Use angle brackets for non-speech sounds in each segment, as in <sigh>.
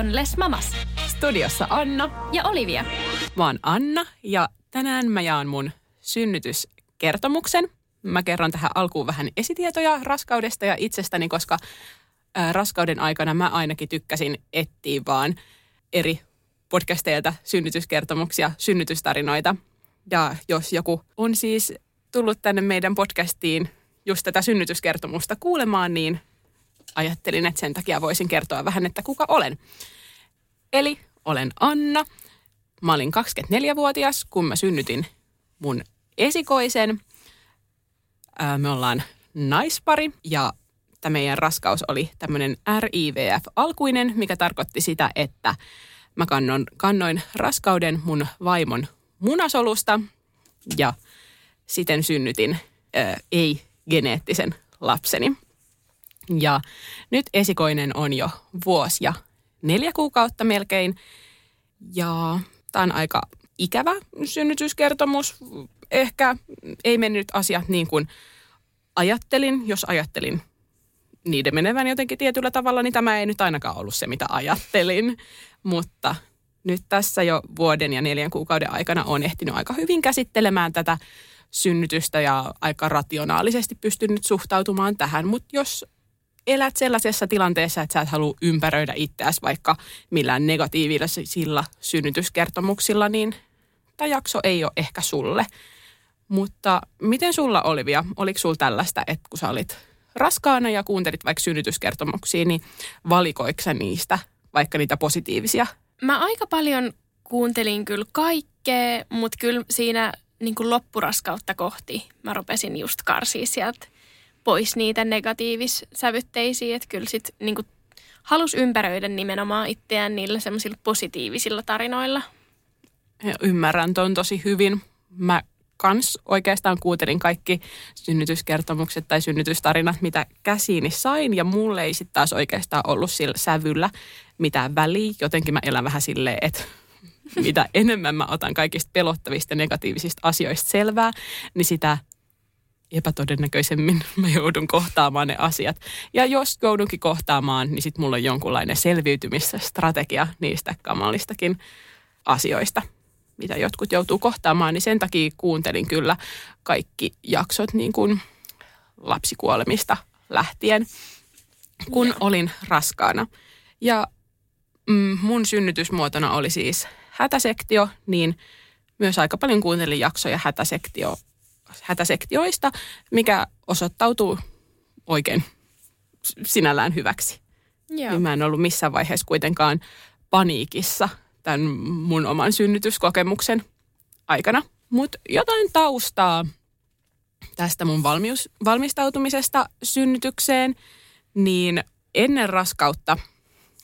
On Les Mamas Studiossa Anna. ja Olivia. Mä oon Anna ja tänään mä jaan mun synnytyskertomuksen. Mä kerron tähän alkuun vähän esitietoja raskaudesta ja itsestäni, koska ää, raskauden aikana mä ainakin tykkäsin etsiä vaan eri podcasteilta synnytyskertomuksia, synnytystarinoita. Ja jos joku on siis tullut tänne meidän podcastiin just tätä synnytyskertomusta kuulemaan, niin ajattelin, että sen takia voisin kertoa vähän, että kuka olen. Eli olen Anna. Mä olin 24-vuotias, kun mä synnytin mun esikoisen. Ää, Me ollaan naispari ja tämä meidän raskaus oli tämmöinen RIVF-alkuinen, mikä tarkoitti sitä, että mä kannon, kannoin raskauden mun vaimon munasolusta ja siten synnytin ei-geneettisen lapseni. Ja nyt esikoinen on jo vuosi ja neljä kuukautta melkein. Ja tämä on aika ikävä synnytyskertomus. Ehkä ei mennyt asiat niin kuin ajattelin. Jos ajattelin niiden menevän jotenkin tietyllä tavalla, niin tämä ei nyt ainakaan ollut se, mitä ajattelin. Mutta nyt tässä jo vuoden ja neljän kuukauden aikana on ehtinyt aika hyvin käsittelemään tätä synnytystä ja aika rationaalisesti pystynyt suhtautumaan tähän. Mutta jos elät sellaisessa tilanteessa, että sä et halua ympäröidä itseäsi vaikka millään negatiivisilla synnytyskertomuksilla, niin tämä jakso ei ole ehkä sulle. Mutta miten sulla Olivia, oliko sulla tällaista, että kun sä olit raskaana ja kuuntelit vaikka synnytyskertomuksia, niin valikoiko sä niistä vaikka niitä positiivisia? Mä aika paljon kuuntelin kyllä kaikkea, mutta kyllä siinä niin kuin loppuraskautta kohti mä rupesin just karsii sieltä pois niitä negatiivissävytteisiä. Että kyllä sit niin kuin halus ympäröidä nimenomaan itseään niillä semmoisilla positiivisilla tarinoilla. Ymmärrän ton tosi hyvin. Mä kans oikeastaan kuuntelin kaikki synnytyskertomukset tai synnytystarinat, mitä käsiini sain. Ja mulle ei sitten taas oikeastaan ollut sillä sävyllä mitään väliä. Jotenkin mä elän vähän silleen, että mitä enemmän mä otan kaikista pelottavista negatiivisista asioista selvää, niin sitä epätodennäköisemmin <laughs> mä joudun kohtaamaan ne asiat. Ja jos joudunkin kohtaamaan, niin sitten mulla on jonkunlainen selviytymisstrategia niistä kamalistakin asioista, mitä jotkut joutuu kohtaamaan. Niin sen takia kuuntelin kyllä kaikki jaksot niin kuin lapsikuolemista lähtien, kun Joo. olin raskaana. Ja mm, mun synnytysmuotona oli siis hätäsektio, niin myös aika paljon kuuntelin jaksoja hätäsektio, hätäsektioista, mikä osoittautuu oikein sinällään hyväksi. Joo. Niin mä en ollut missään vaiheessa kuitenkaan paniikissa tämän mun oman synnytyskokemuksen aikana. Mutta jotain taustaa tästä mun valmius, valmistautumisesta synnytykseen, niin ennen raskautta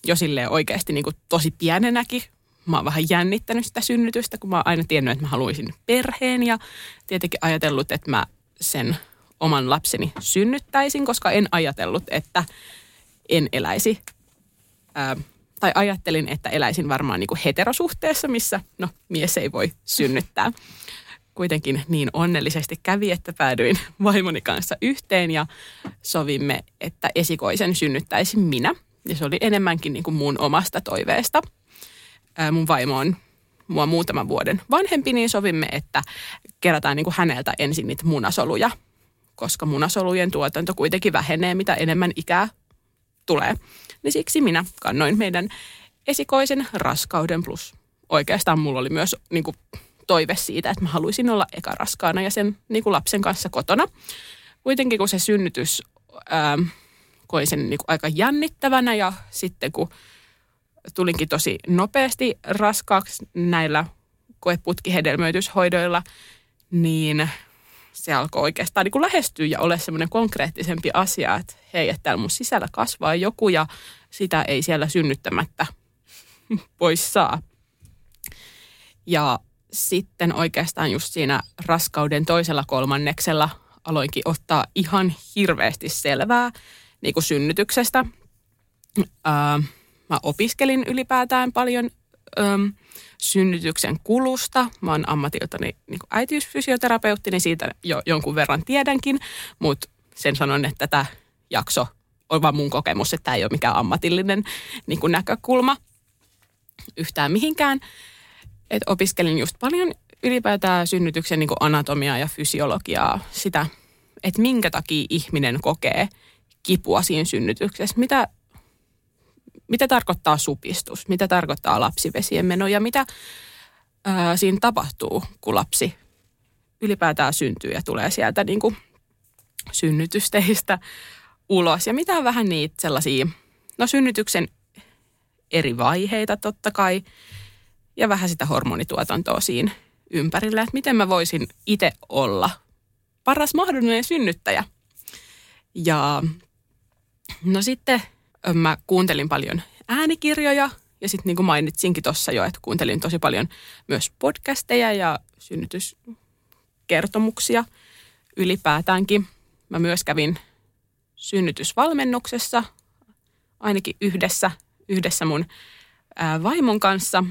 jo silleen oikeasti niin kuin tosi pienenäkin mä oon vähän jännittänyt sitä synnytystä, kun mä oon aina tiennyt, että mä haluaisin perheen ja tietenkin ajatellut, että mä sen oman lapseni synnyttäisin, koska en ajatellut, että en eläisi, ää, tai ajattelin, että eläisin varmaan niin kuin heterosuhteessa, missä no, mies ei voi synnyttää. Kuitenkin niin onnellisesti kävi, että päädyin vaimoni kanssa yhteen ja sovimme, että esikoisen synnyttäisin minä. Ja se oli enemmänkin niin kuin mun omasta toiveesta. Ää, mun vaimo on mua muutaman vuoden vanhempi, niin sovimme, että kerätään niin kuin häneltä ensin niitä munasoluja, koska munasolujen tuotanto kuitenkin vähenee, mitä enemmän ikää tulee. Niin siksi minä kannoin meidän esikoisen raskauden plus. Oikeastaan mulla oli myös niin kuin, toive siitä, että mä haluaisin olla eka raskaana ja sen niin kuin lapsen kanssa kotona. Kuitenkin kun se synnytys, ää, koin sen niin kuin aika jännittävänä ja sitten kun tulinkin tosi nopeasti raskaaksi näillä koeputkihedelmöityshoidoilla, niin se alkoi oikeastaan niin kuin lähestyä ja olla semmoinen konkreettisempi asia, että hei, että täällä mun sisällä kasvaa joku ja sitä ei siellä synnyttämättä <laughs> pois saa. Ja sitten oikeastaan just siinä raskauden toisella kolmanneksella aloinkin ottaa ihan hirveästi selvää niin kuin synnytyksestä. Ää, mä opiskelin ylipäätään paljon äm, synnytyksen kulusta. Mä oon ammatiltani niin äitiysfysioterapeutti, niin siitä jo jonkun verran tiedänkin, mutta sen sanon, että tämä jakso on vaan mun kokemus, että tämä ei ole mikään ammatillinen niin kuin näkökulma yhtään mihinkään. Et opiskelin just paljon ylipäätään synnytyksen niin anatomiaa ja fysiologiaa, sitä, että minkä takia ihminen kokee kipua siinä synnytyksessä, mitä mitä tarkoittaa supistus, mitä tarkoittaa lapsivesien meno ja mitä ää, siinä tapahtuu, kun lapsi ylipäätään syntyy ja tulee sieltä niin kuin synnytysteistä ulos. Ja mitä on vähän niitä sellaisia, no synnytyksen eri vaiheita totta kai ja vähän sitä hormonituotantoa siinä ympärillä, että miten mä voisin itse olla paras mahdollinen synnyttäjä. Ja no sitten mä kuuntelin paljon äänikirjoja ja sitten niin kuin mainitsinkin tuossa jo, että kuuntelin tosi paljon myös podcasteja ja synnytyskertomuksia ylipäätäänkin. Mä myös kävin synnytysvalmennuksessa ainakin yhdessä, yhdessä mun ää, vaimon kanssa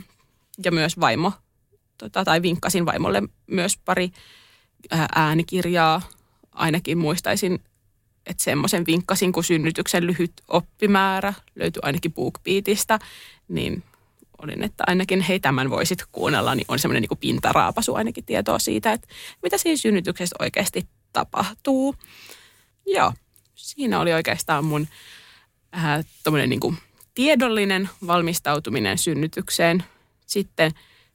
ja myös vaimo, tota, tai vinkkasin vaimolle myös pari ää, äänikirjaa. Ainakin muistaisin että semmoisen vinkkasin, kun synnytyksen lyhyt oppimäärä löytyi ainakin BookBeatista, niin olin, että ainakin hei tämän voisit kuunnella, niin on semmoinen niin pintaraapasu ainakin tietoa siitä, että mitä siinä synnytyksessä oikeasti tapahtuu. Joo, siinä oli oikeastaan mun äh, niin kuin tiedollinen valmistautuminen synnytykseen. Sitten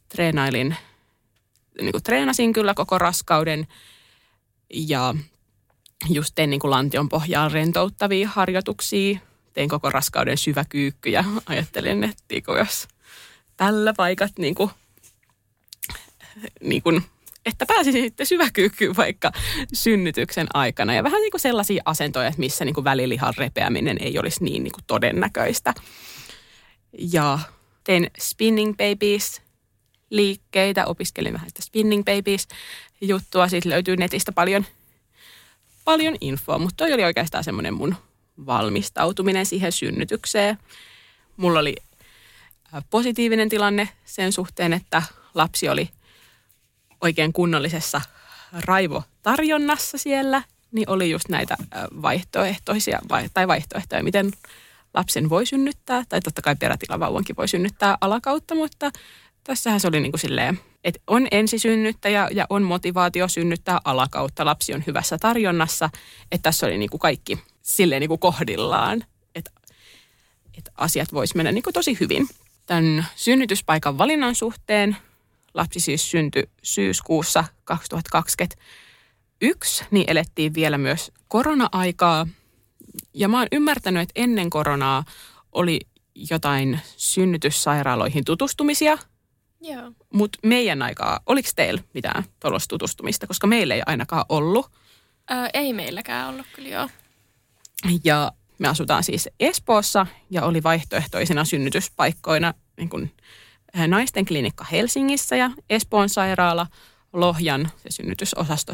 treenailin, niin kuin treenasin kyllä koko raskauden ja just tein niin kuin lantion pohjaan rentouttavia harjoituksia. Tein koko raskauden syväkyykky ja <laughs> ajattelin, että jos tällä paikat niin kuin, niin kuin, että pääsisin sitten syväkyykkyyn vaikka synnytyksen aikana. Ja vähän niin kuin sellaisia asentoja, missä niin kuin välilihan repeäminen ei olisi niin, niin kuin todennäköistä. Ja tein spinning babies liikkeitä, opiskelin vähän sitä spinning babies juttua. Siitä löytyy netistä paljon – paljon infoa, mutta toi oli oikeastaan semmoinen mun valmistautuminen siihen synnytykseen. Mulla oli positiivinen tilanne sen suhteen, että lapsi oli oikein kunnollisessa raivotarjonnassa siellä, niin oli just näitä vaihtoehtoisia tai vaihtoehtoja, miten lapsen voi synnyttää, tai totta kai perätilavauvankin voi synnyttää alakautta, mutta tässähän se oli niin kuin silleen, että on ensisynnyttäjä ja on motivaatio synnyttää alakautta. Lapsi on hyvässä tarjonnassa, että tässä oli niin kuin kaikki silleen niin kuin kohdillaan, että, että asiat vois mennä niin kuin tosi hyvin. Tämän synnytyspaikan valinnan suhteen lapsi siis syntyi syyskuussa 2021, niin elettiin vielä myös korona-aikaa. Ja mä oon ymmärtänyt, että ennen koronaa oli jotain synnytyssairaaloihin tutustumisia – Joo. Mutta meidän aikaa, oliko teillä mitään tuollaista tutustumista, koska meillä ei ainakaan ollut. Öö, ei meilläkään ollut kyllä, joo. Ja me asutaan siis Espoossa ja oli vaihtoehtoisina synnytyspaikkoina niin kuin naisten klinikka Helsingissä ja Espoon sairaala, Lohjan se synnytysosasto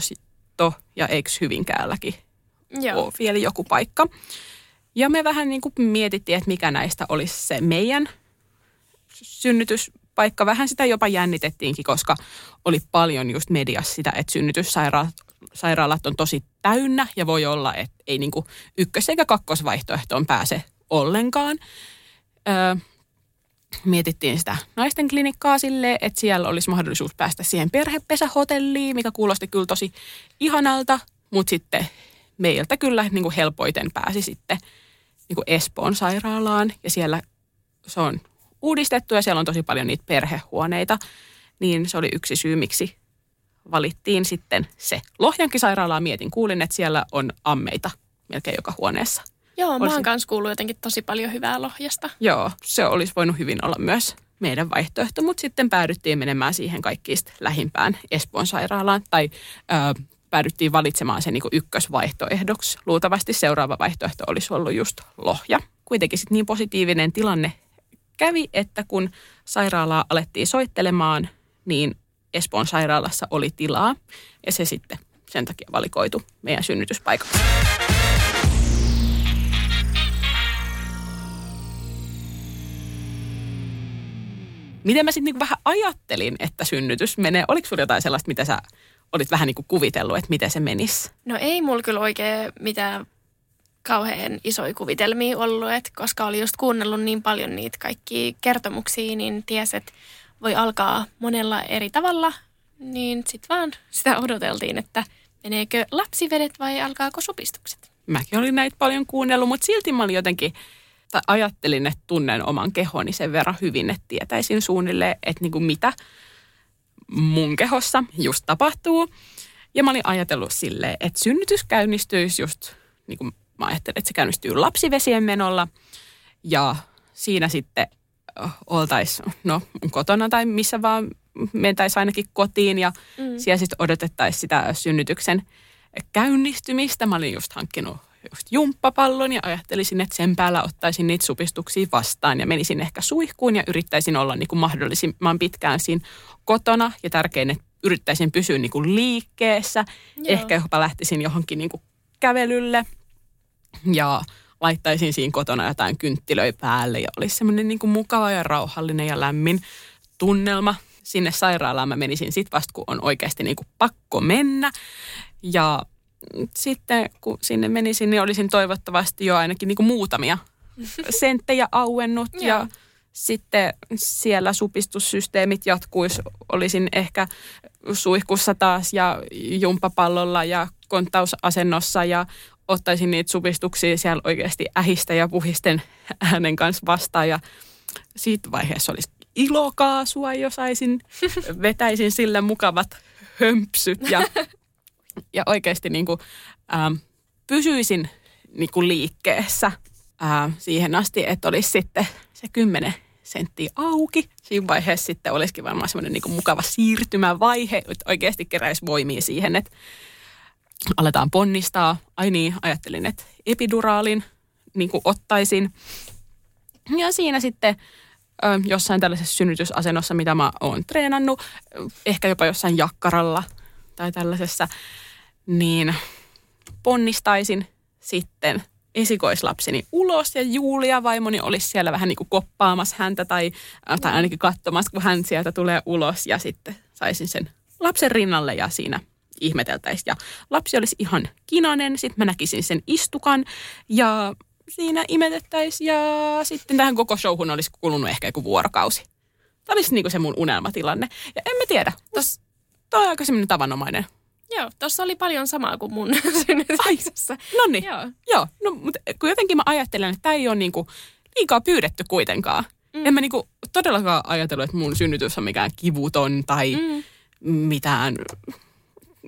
ja eikö Hyvinkäälläkin Joo. ole vielä joku paikka. Ja me vähän niin kuin mietittiin, että mikä näistä olisi se meidän synnytys paikka. Vähän sitä jopa jännitettiinkin, koska oli paljon just mediassa sitä, että synnytyssairaalat on tosi täynnä ja voi olla, että ei niin ykkös- eikä kakkosvaihtoehtoon pääse ollenkaan. Öö, mietittiin sitä naisten klinikkaa sille, että siellä olisi mahdollisuus päästä siihen perhepesähotelliin, mikä kuulosti kyllä tosi ihanalta, mutta sitten meiltä kyllä niin helpoiten pääsi sitten niin Espoon sairaalaan ja siellä se on uudistettu ja siellä on tosi paljon niitä perhehuoneita, niin se oli yksi syy, miksi valittiin sitten se. Lohjankin sairaalaa mietin, kuulin, että siellä on ammeita melkein joka huoneessa. Joo, Olisin... mä oon kanssa kuullut jotenkin tosi paljon hyvää Lohjasta. Joo, se olisi voinut hyvin olla myös meidän vaihtoehto, mutta sitten päädyttiin menemään siihen kaikkiin lähimpään Espoon sairaalaan tai ö, päädyttiin valitsemaan sen niin ykkösvaihtoehdoksi. Luultavasti seuraava vaihtoehto olisi ollut just lohja. Kuitenkin sitten niin positiivinen tilanne kävi, että kun sairaalaa alettiin soittelemaan, niin Espoon sairaalassa oli tilaa ja se sitten sen takia valikoitu meidän synnytyspaikaksi. Miten mä sitten niinku vähän ajattelin, että synnytys menee? Oliko sulla jotain sellaista, mitä sä olit vähän niinku kuvitellut, että miten se menisi? No ei mulla kyllä oikein mitään kauhean isoja kuvitelmia ollut, että koska oli just kuunnellut niin paljon niitä kaikkia kertomuksia, niin ties, että voi alkaa monella eri tavalla, niin sitten vaan sitä odoteltiin, että meneekö lapsivedet vai alkaako supistukset. Mäkin olin näitä paljon kuunnellut, mutta silti mä olin jotenkin, tai ajattelin, että tunnen oman kehoni sen verran hyvin, että tietäisin suunnilleen, että niin kuin mitä mun kehossa just tapahtuu. Ja mä olin ajatellut silleen, että synnytys käynnistyisi just, niin kuin mä ajattelin, että se käynnistyy lapsivesien menolla. Ja siinä sitten oltaisiin no, kotona tai missä vaan mentäisiin ainakin kotiin ja mm. siellä sitten odotettaisiin sitä synnytyksen käynnistymistä. Mä olin just hankkinut just jumppapallon ja ajattelisin, että sen päällä ottaisin niitä supistuksia vastaan ja menisin ehkä suihkuun ja yrittäisin olla niin kuin mahdollisimman pitkään siinä kotona ja tärkein, että yrittäisin pysyä niin kuin liikkeessä. Joo. Ehkä jopa lähtisin johonkin niin kuin kävelylle ja laittaisin siinä kotona jotain kynttilöi päälle ja olisi semmoinen niin kuin mukava ja rauhallinen ja lämmin tunnelma. Sinne sairaalaan mä menisin sitten vasta, kun on oikeasti niin kuin pakko mennä. Ja sitten kun sinne menisin, niin olisin toivottavasti jo ainakin niin kuin muutamia <laughs> senttejä auennut ja sitten siellä supistussysteemit jatkuisi. Olisin ehkä suihkussa taas ja jumpapallolla ja konttausasennossa ja ottaisin niitä supistuksia siellä oikeasti ähistä ja puhisten äänen kanssa vastaan ja siitä vaiheessa olisi ilokaasua, jos saisin, <laughs> vetäisin sille mukavat hömpsyt ja, <laughs> ja oikeasti niin kuin, ähm, pysyisin niin kuin liikkeessä äh, siihen asti, että olisi sitten se kymmenen senttiä auki. Siinä vaiheessa sitten olisikin varmaan semmoinen niin mukava siirtymävaihe, että oikeasti keräisi voimia siihen, että aletaan ponnistaa. Ai niin, ajattelin, että epiduraalin niin kuin ottaisin. Ja siinä sitten jossain tällaisessa synnytysasennossa, mitä mä oon treenannut, ehkä jopa jossain jakkaralla tai tällaisessa, niin ponnistaisin sitten esikoislapseni ulos ja Julia vaimoni olisi siellä vähän niin kuin koppaamassa häntä tai, tai ainakin katsomassa, kun hän sieltä tulee ulos ja sitten saisin sen lapsen rinnalle ja siinä ihmeteltäisiin. Ja lapsi olisi ihan kinanen, sitten mä näkisin sen istukan ja siinä imetettäisiin ja sitten tähän koko showhun olisi kulunut ehkä joku vuorokausi. Tämä olisi niin kuin se mun unelmatilanne. Ja en mä tiedä, toi on aika semmoinen tavanomainen. Joo, tuossa oli paljon samaa kuin mun <laughs> synnytyksessä. No niin, joo. joo. No, mutta kun jotenkin mä ajattelen, että tämä ei ole niinku liikaa pyydetty kuitenkaan. Mm. En mä niinku todellakaan ajatellut, että mun synnytys on mikään kivuton tai mm. mitään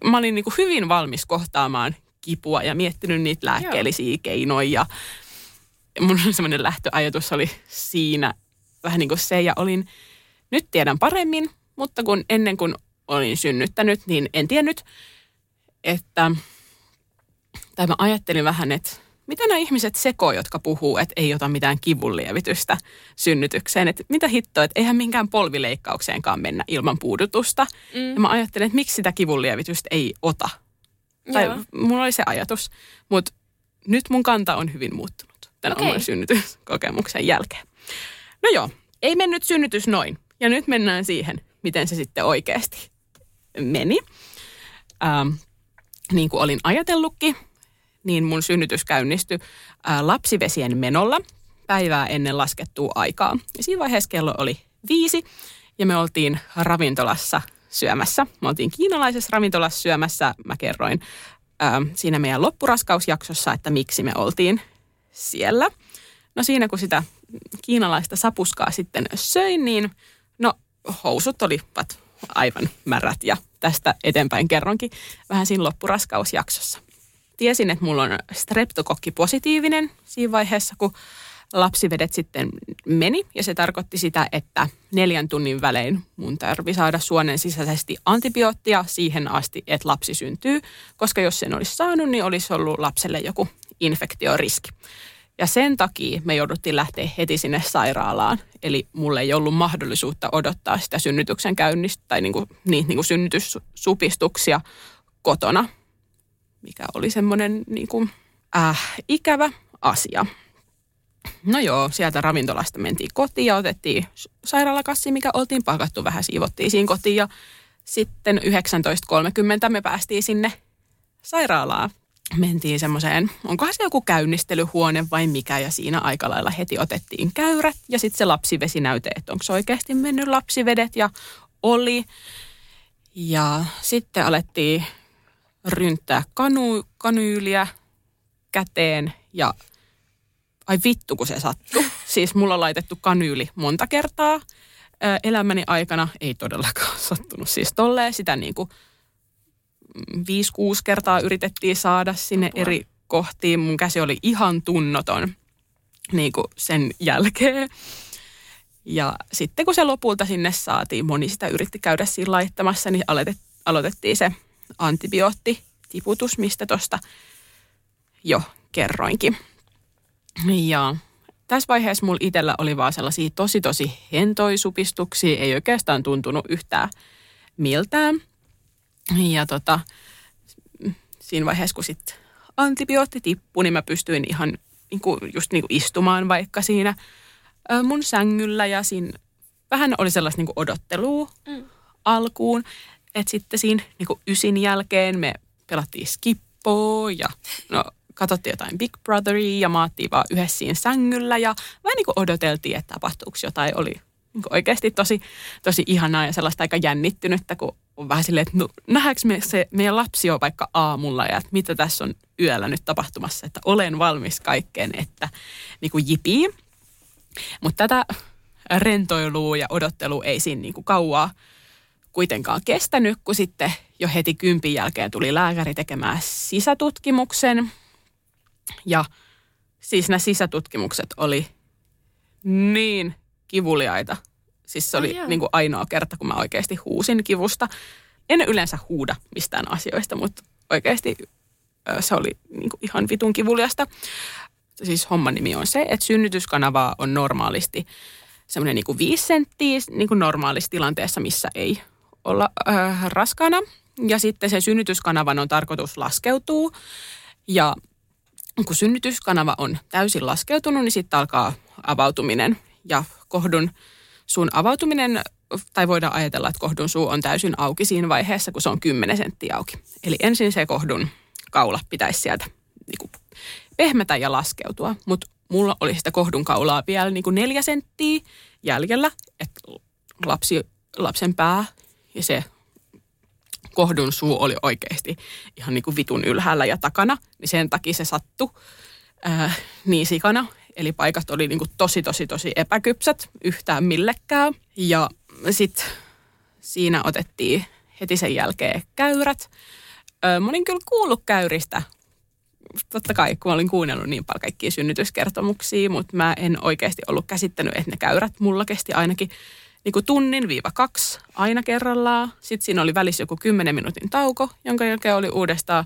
mä olin niin kuin hyvin valmis kohtaamaan kipua ja miettinyt niitä lääkkeellisiä Joo. keinoja. Ja mun <laughs> semmoinen lähtöajatus oli siinä vähän niin kuin se, ja olin, nyt tiedän paremmin, mutta kun ennen kuin olin synnyttänyt, niin en tiennyt, että, tai mä ajattelin vähän, että mitä nämä ihmiset sekoo, jotka puhuu, että ei ota mitään kivunlievitystä synnytykseen. Että mitä hittoa, että eihän minkään polvileikkaukseenkaan mennä ilman puudutusta. Mm. Ja mä ajattelin, että miksi sitä kivunlievitystä ei ota. Tai Joo. mulla oli se ajatus. Mutta nyt mun kanta on hyvin muuttunut tämän okay. oman synnytyskokemuksen jälkeen. No joo, ei mennyt synnytys noin. Ja nyt mennään siihen, miten se sitten oikeasti meni. Ähm, niin kuin olin ajatellutkin, niin mun synnytys käynnistyi ää, lapsivesien menolla päivää ennen laskettua aikaa. Ja siinä vaiheessa kello oli viisi ja me oltiin ravintolassa syömässä. Me oltiin kiinalaisessa ravintolassa syömässä. Mä kerroin ää, siinä meidän loppuraskausjaksossa, että miksi me oltiin siellä. No siinä kun sitä kiinalaista sapuskaa sitten söin, niin no housut olivat aivan märät ja tästä eteenpäin kerronkin vähän siinä loppuraskausjaksossa. Tiesin, että mulla on streptokokki positiivinen siinä vaiheessa, kun lapsivedet sitten meni. Ja se tarkoitti sitä, että neljän tunnin välein mun tarvi saada suonen sisäisesti antibioottia siihen asti, että lapsi syntyy, koska jos sen olisi saanut, niin olisi ollut lapselle joku infektioriski. Ja sen takia me jouduttiin lähteä heti sinne sairaalaan. Eli mulle ei ollut mahdollisuutta odottaa sitä synnytyksen käynnistä tai niin kuin, niin, niin kuin synnytyssupistuksia kotona, mikä oli semmoinen niin kuin, äh, ikävä asia. No joo, sieltä ravintolasta mentiin kotiin ja otettiin sairaalakassi, mikä oltiin pakattu vähän, siivottiin siinä kotiin ja sitten 19.30 me päästiin sinne sairaalaan. Mentiin semmoiseen, onkohan se joku käynnistelyhuone vai mikä, ja siinä aika lailla heti otettiin käyrät ja sitten se lapsivesinäyte, että onko se oikeasti mennyt lapsivedet ja oli. Ja sitten alettiin rynttää kanu, kanyyliä käteen ja ai vittu kun se sattui. <laughs> Siis mulla on laitettu kanyyli monta kertaa elämäni aikana. Ei todellakaan <laughs> sattunut siis tolleen. Sitä niin kuin 5-6 kertaa yritettiin saada sinne Apua. eri kohtiin. Mun käsi oli ihan tunnoton niin kuin sen jälkeen. Ja sitten kun se lopulta sinne saatiin, moni sitä yritti käydä siinä laittamassa, niin aloitettiin se antibioottitiputus, mistä tuosta jo kerroinkin. Ja tässä vaiheessa mulla itsellä oli vaan sellaisia tosi tosi hentoisupistuksia, ei oikeastaan tuntunut yhtään miltään. Ja tota, siinä vaiheessa, kun sitten antibiootti tippui, niin mä pystyin ihan niin kuin, just niin kuin istumaan vaikka siinä mun sängyllä ja siinä vähän oli sellaista niin kuin odottelua mm. alkuun. Että sitten siinä niin kuin ysin jälkeen me pelattiin skippoa ja no katsottiin jotain Big Brotheria ja maattiin vaan yhdessä siinä sängyllä ja vähän niin kuin odoteltiin, että tapahtuuko jotain. Oli niin kuin oikeasti tosi, tosi ihanaa ja sellaista aika jännittynyttä, kun on vähän silleen, että no, nähdäänkö me se meidän lapsi on vaikka aamulla ja että mitä tässä on yöllä nyt tapahtumassa, että olen valmis kaikkeen, että niin kuin jipii. Mutta tätä rentoilua ja odottelua ei siinä niin kuin kauaa kuitenkaan kestänyt, kun sitten jo heti kympin jälkeen tuli lääkäri tekemään sisätutkimuksen. Ja siis nämä sisätutkimukset oli niin kivuliaita. Siis se oli niin kuin ainoa kerta, kun mä oikeasti huusin kivusta. En yleensä huuda mistään asioista, mutta oikeasti se oli niin kuin ihan vitun kivuliasta. Siis homman nimi on se, että synnytyskanavaa on normaalisti semmoinen niin kuin viisi senttiä niin kuin normaalissa tilanteessa, missä ei olla äh, raskaana. Ja sitten se synnytyskanavan on tarkoitus laskeutua. Ja kun synnytyskanava on täysin laskeutunut, niin sitten alkaa avautuminen. Ja kohdun suun avautuminen, tai voidaan ajatella, että kohdun suu on täysin auki siinä vaiheessa, kun se on 10 senttiä auki. Eli ensin se kohdun kaula pitäisi sieltä niin kuin pehmetä ja laskeutua. Mutta mulla oli sitä kohdun kaulaa vielä niin kuin neljä senttiä jäljellä, että lapsi, lapsen pää ja se kohdun suu oli oikeasti ihan niin kuin vitun ylhäällä ja takana, niin sen takia se sattui ää, niin sikana. Eli paikat oli niin kuin tosi, tosi, tosi epäkypsät yhtään millekään. Ja sitten siinä otettiin heti sen jälkeen käyrät. Ää, mä olin kyllä kuullut käyristä, totta kai, kun olin kuunnellut niin paljon kaikkia synnytyskertomuksia, mutta mä en oikeasti ollut käsittänyt, että ne käyrät mulla kesti ainakin niin kuin tunnin viiva kaksi aina kerrallaan. Sitten siinä oli välissä joku kymmenen minuutin tauko, jonka jälkeen oli uudestaan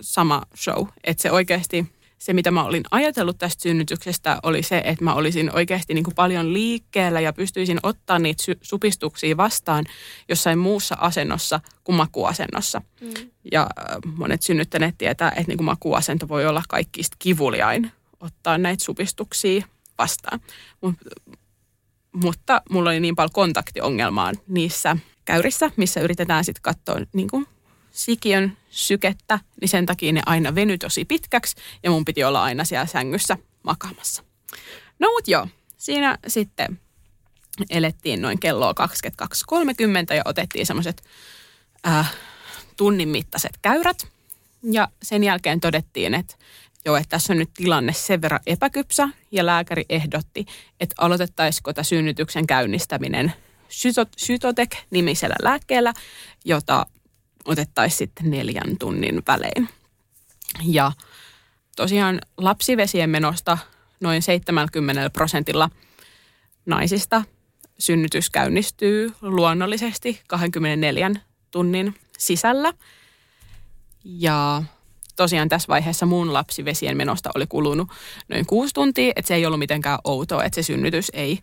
sama show. Että se oikeasti, se mitä mä olin ajatellut tästä synnytyksestä oli se, että mä olisin oikeasti niin kuin paljon liikkeellä ja pystyisin ottaa niitä supistuksia vastaan jossain muussa asennossa kuin makuasennossa. Mm. Ja äh, monet synnyttäneet tietää, että niin kuin makuasento voi olla kaikista kivuliain ottaa näitä supistuksia vastaan. Mut mutta mulla oli niin paljon kontaktiongelmaa niissä käyrissä, missä yritetään sitten katsoa niin kuin sikiön sykettä, niin sen takia ne aina veny tosi pitkäksi ja mun piti olla aina siellä sängyssä makaamassa. No mut joo, siinä sitten elettiin noin kelloa 22.30 ja otettiin semmoiset äh, tunnin mittaiset käyrät. Ja sen jälkeen todettiin, että joo, että tässä on nyt tilanne sen verran epäkypsä ja lääkäri ehdotti, että aloitettaisiko tämä synnytyksen käynnistäminen Sytotek-nimisellä lääkkeellä, jota otettaisiin sitten neljän tunnin välein. Ja tosiaan lapsivesien menosta noin 70 prosentilla naisista synnytys käynnistyy luonnollisesti 24 tunnin sisällä. Ja tosiaan tässä vaiheessa mun lapsi vesien menosta oli kulunut noin kuusi tuntia, että se ei ollut mitenkään outoa, että se synnytys ei,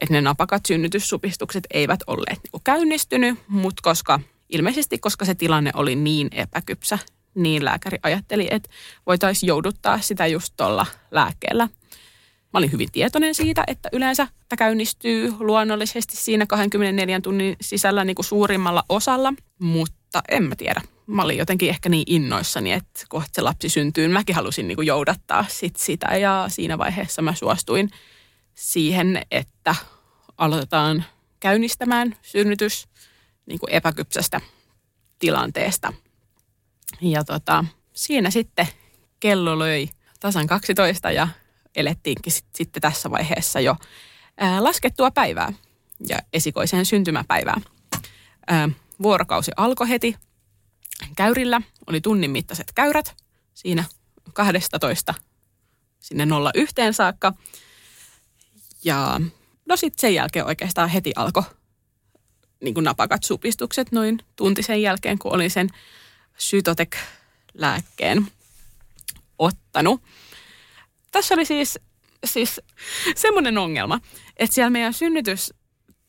että ne napakat synnytyssupistukset eivät olleet niin käynnistynyt, mutta koska ilmeisesti koska se tilanne oli niin epäkypsä, niin lääkäri ajatteli, että voitaisiin jouduttaa sitä just tuolla lääkkeellä. Mä olin hyvin tietoinen siitä, että yleensä tämä käynnistyy luonnollisesti siinä 24 tunnin sisällä niin kuin suurimmalla osalla, mutta en mä tiedä. Mä olin jotenkin ehkä niin innoissani, että kohta se lapsi syntyy. Mäkin halusin niin kuin joudattaa sit sitä ja siinä vaiheessa mä suostuin siihen, että aloitetaan käynnistämään synnytys niin kuin epäkypsästä tilanteesta. Ja tota, siinä sitten kello löi tasan 12 ja elettiinkin sit, sitten tässä vaiheessa jo ää, laskettua päivää ja esikoisen syntymäpäivää. Ää, vuorokausi alkoi heti. Käyrillä oli tunnin mittaiset käyrät siinä 12 sinne 01 saakka. Ja no sitten sen jälkeen oikeastaan heti alkoi niin kuin napakat supistukset noin tunti sen jälkeen, kun olin sen Sytotek-lääkkeen ottanut. Tässä oli siis, siis semmoinen ongelma, että siellä meidän synnytys,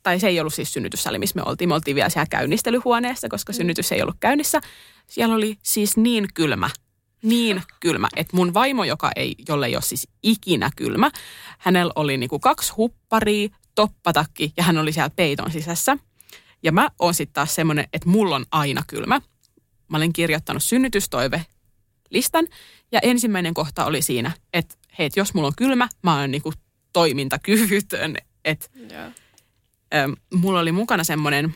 tai se ei ollut siis synnytyssali, missä me oltiin. Me oltiin vielä siellä käynnistelyhuoneessa, koska synnytys ei ollut käynnissä. Siellä oli siis niin kylmä, niin kylmä, että mun vaimo, joka ei, jolle ei ole siis ikinä kylmä, hänellä oli niinku kaksi hupparia, toppatakki ja hän oli siellä peiton sisässä. Ja mä oon sitten taas semmoinen, että mulla on aina kylmä. Mä olin kirjoittanut synnytystoive listan ja ensimmäinen kohta oli siinä, että hei, jos mulla on kylmä, mä oon niinku toimintakyvytön. Että yeah. mulla oli mukana semmoinen,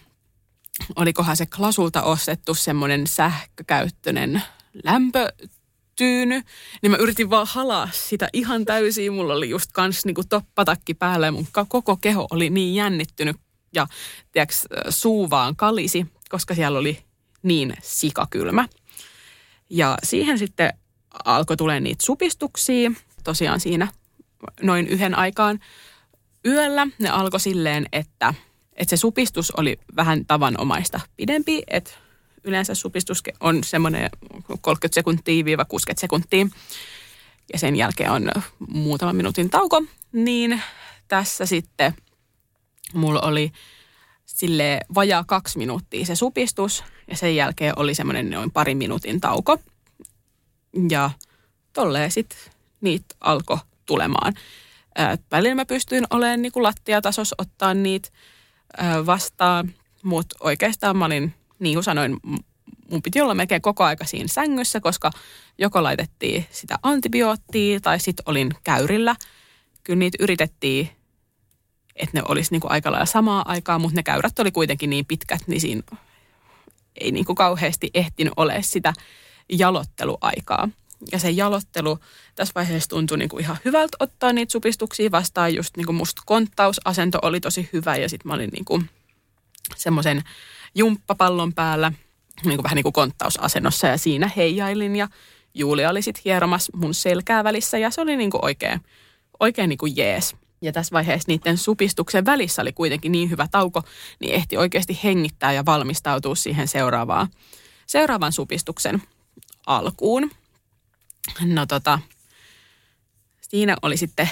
olikohan se Klasulta ostettu semmoinen sähkökäyttöinen lämpötyyny, niin mä yritin vaan halaa sitä ihan täysin. Mulla oli just kans niinku toppatakki päällä ja mun koko keho oli niin jännittynyt ja tiiäks, suu vaan kalisi, koska siellä oli niin sikakylmä. Ja siihen sitten alkoi tulee niitä supistuksia, tosiaan siinä noin yhden aikaan yöllä. Ne alkoi silleen, että, että se supistus oli vähän tavanomaista pidempi, että yleensä supistus on semmoinen 30 sekuntia 60 sekuntia ja sen jälkeen on muutama minuutin tauko, niin tässä sitten mulla oli sille vajaa kaksi minuuttia se supistus ja sen jälkeen oli semmoinen noin pari minuutin tauko. Ja tolleen sitten niitä alkoi tulemaan. Välillä mä pystyin olemaan niin lattiatasos ottaa niitä vastaan, mutta oikeastaan mä olin, niin kuin sanoin, mun piti olla melkein koko aika siinä sängyssä, koska joko laitettiin sitä antibioottia tai sitten olin käyrillä. Kyllä niitä yritettiin että ne olisi niin kuin aika lailla samaa aikaa, mutta ne käyrät oli kuitenkin niin pitkät, niin siinä ei niin kuin kauheasti ehtinyt ole sitä jalotteluaikaa. Ja se jalottelu tässä vaiheessa tuntui niin kuin ihan hyvältä ottaa niitä supistuksia vastaan. Just niin kuin musta konttausasento oli tosi hyvä ja sitten mä olin niin semmoisen jumppapallon päällä niin kuin vähän niin kuin konttausasennossa ja siinä heijailin ja Julia oli sitten hieromassa mun selkää välissä ja se oli niin kuin oikein, oikein niin kuin jees. Ja tässä vaiheessa niiden supistuksen välissä oli kuitenkin niin hyvä tauko, niin ehti oikeasti hengittää ja valmistautua siihen seuraavaan, seuraavan supistuksen alkuun. No tota, siinä oli sitten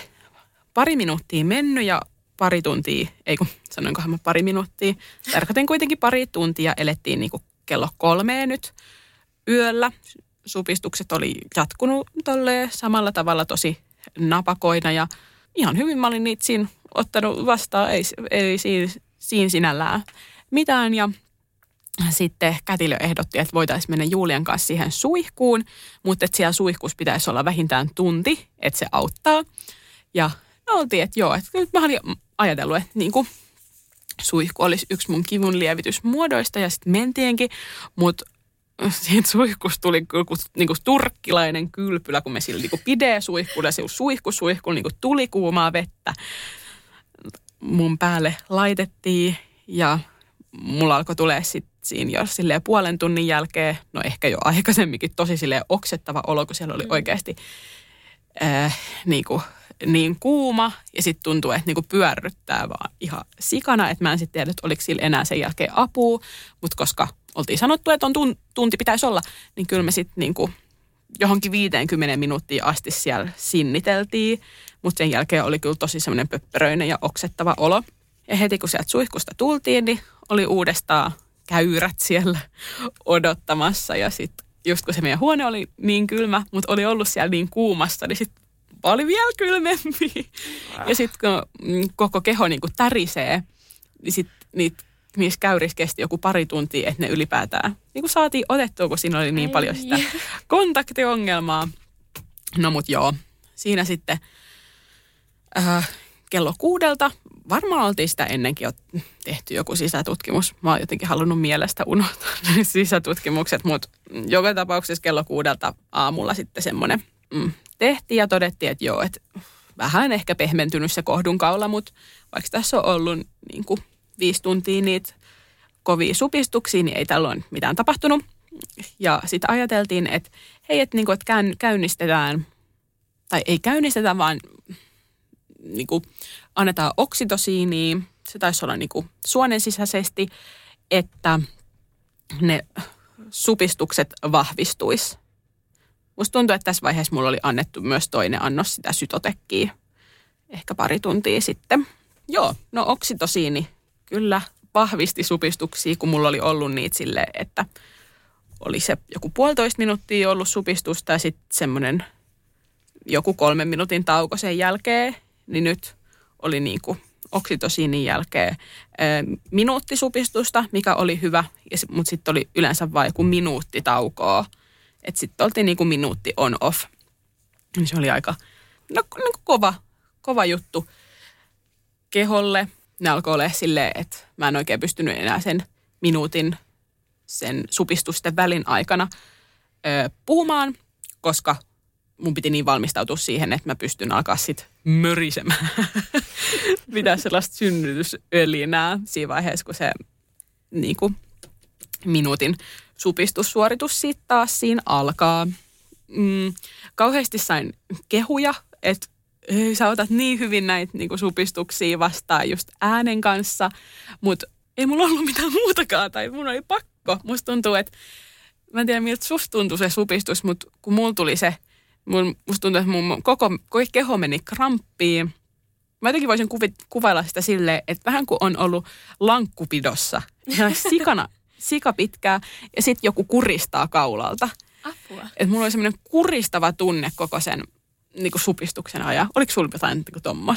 pari minuuttia mennyt ja pari tuntia, ei kun sanoinkohan mä pari minuuttia, tarkoitin kuitenkin pari tuntia, elettiin niin kuin kello kolmeen nyt yöllä. Supistukset oli jatkunut tolleen samalla tavalla tosi napakoina ja ihan hyvin mä olin niitä siinä ottanut vastaan, ei, ei siinä, siinä sinällään mitään. Ja sitten kätilö ehdotti, että voitaisiin mennä Julian kanssa siihen suihkuun, mutta että siellä suihkussa pitäisi olla vähintään tunti, että se auttaa. Ja oltiin, että joo, että nyt mä olin ajatellut, että niin kuin suihku olisi yksi mun kivun lievitysmuodoista ja sitten mentienkin, mutta siitä suihkusta tuli kyllä niin kuin turkkilainen kylpylä, kun me sillä niin pidee suihkulla, se suihku suihku, niin kuin tuli kuumaa vettä mun päälle laitettiin ja mulla alkoi tulee sitten siinä jo silleen puolen tunnin jälkeen, no ehkä jo aikaisemminkin tosi silleen oksettava olo, kun siellä oli mm. oikeasti äh, niin kuin niin kuuma ja sitten tuntuu, että niinku pyörryttää vaan ihan sikana. Että mä en sitten tiedä, että oliko sillä enää sen jälkeen apua, mutta koska oltiin sanottu, että on tun, tunti pitäisi olla, niin kyllä me sitten niinku johonkin 50 minuuttia asti siellä sinniteltiin. Mutta sen jälkeen oli kyllä tosi semmoinen pöppöröinen ja oksettava olo. Ja heti kun sieltä suihkusta tultiin, niin oli uudestaan käyrät siellä <laughs> odottamassa. Ja sitten just kun se meidän huone oli niin kylmä, mutta oli ollut siellä niin kuumassa, niin sitten oli vielä kylmempi. <laughs> Ja sitten kun mm, koko keho niin kuin tärisee, niin sitten niitä niissä käyrissä kesti joku pari tuntia, että ne ylipäätään niin kuin saatiin otettua, kun siinä oli niin Ei. paljon sitä <laughs> kontaktiongelmaa. No mut joo, siinä sitten äh, kello kuudelta, varmaan oltiin sitä ennenkin jo tehty joku sisätutkimus. Mä oon jotenkin halunnut mielestä unohtaa ne <laughs> sisätutkimukset, mutta joka tapauksessa kello kuudelta aamulla sitten semmoinen mm, tehtiin ja todettiin, että joo, että vähän ehkä pehmentynyt se kohdunkaula, mutta vaikka tässä on ollut niin kuin viisi tuntia niitä kovia supistuksia, niin ei tällöin mitään tapahtunut. Ja sitten ajateltiin, että hei, että, niin kuin, että käynnistetään, tai ei käynnistetä, vaan niin kuin, annetaan oksitosiinia, se taisi olla niin kuin suonen sisäisesti, että ne supistukset vahvistuisi. Musta tuntuu, että tässä vaiheessa mulla oli annettu myös toinen annos sitä sytotekkiä ehkä pari tuntia sitten. Joo, no oksitosiini kyllä vahvisti supistuksia, kun mulla oli ollut niitä sille, että oli se joku puolitoista minuuttia ollut supistusta ja sitten semmoinen joku kolmen minuutin tauko sen jälkeen, niin nyt oli niin kuin oksitosiinin jälkeen minuutti supistusta, mikä oli hyvä, mutta sitten oli yleensä vain joku minuutti taukoa. Että sitten oltiin niin kuin minuutti on off. Niin se oli aika no, niin kuin kova, kova juttu keholle ne alkoi olla silleen, että mä en oikein pystynyt enää sen minuutin sen supistusten välin aikana ö, puhumaan, koska mun piti niin valmistautua siihen, että mä pystyn alkaa sitten mörisemään. <laughs> Pitää sellaista synnytysölinää siinä vaiheessa, kun se niin kuin, minuutin supistussuoritus sitten taas siinä alkaa. Mm, kauheasti sain kehuja, että sä otat niin hyvin näitä niin supistuksia vastaan just äänen kanssa, mutta ei mulla ollut mitään muutakaan tai mun oli pakko. Musta tuntuu, että mä en tiedä miltä susta tuntui se supistus, mutta kun mulla tuli se, mun, musta tuntuu, että mun koko, koko keho meni kramppiin. Mä jotenkin voisin kuvi, kuvailla sitä silleen, että vähän kuin on ollut lankkupidossa. <laughs> Ihan sikana, sika pitkää ja sitten joku kuristaa kaulalta. Apua. Et mulla oli semmoinen kuristava tunne koko sen niin kuin supistuksen ajan. Oliko sulla jotain niin kuin?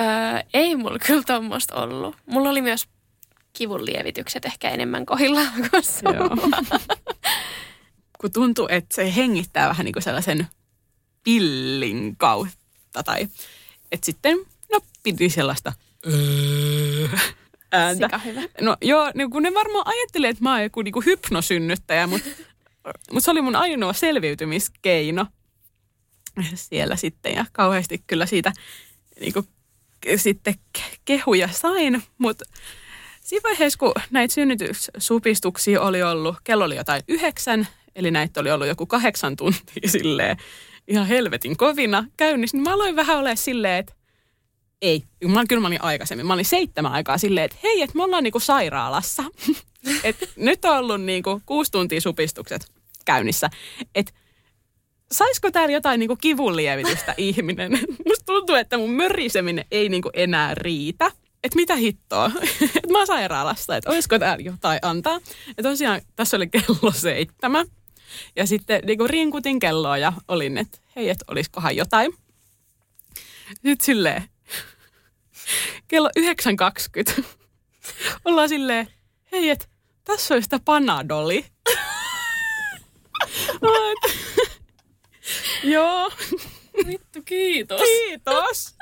Öö, ei mulla kyllä tuommoista ollut. Mulla oli myös kivun lievitykset ehkä enemmän kohillaan <laughs> kuin Kun tuntuu, että se hengittää vähän niin kuin sellaisen pillin kautta. Tai, että sitten, no piti sellaista öö, ääntä. hyvä. No joo, niin kun ne varmaan ajattelee, että mä oon joku niin kuin hypnosynnyttäjä, mutta, mutta se oli mun ainoa selviytymiskeino siellä sitten ja kauheasti kyllä siitä niin kuin, sitten kehuja sain, mutta siinä vaiheessa, kun näitä synnytyssupistuksia oli ollut, kello oli jotain yhdeksän, eli näitä oli ollut joku kahdeksan tuntia <laughs> silleen ihan helvetin kovina käynnissä, niin mä aloin vähän olemaan silleen, että ei, mä, kyllä mä olin aikaisemmin, mä olin seitsemän aikaa silleen, että hei, että me ollaan niinku sairaalassa. <laughs> et nyt on ollut niinku kuusi tuntia supistukset käynnissä. Että saisiko täällä jotain niinku kivunlievitystä <laughs> ihminen? Musta tuntuu, että mun möriseminen ei niinku enää riitä. Että mitä hittoa? <laughs> että mä oon sairaalassa, että olisiko täällä jotain antaa. Ja tosiaan tässä oli kello seitsemän. Ja sitten niinku rinkutin kelloa ja olin, että hei, että olisikohan jotain. Nyt silleen, <laughs> kello 9.20. Ollaan silleen, hei, että tässä on sitä panadoli. Joo. Vittu, kiitos. Kiitos.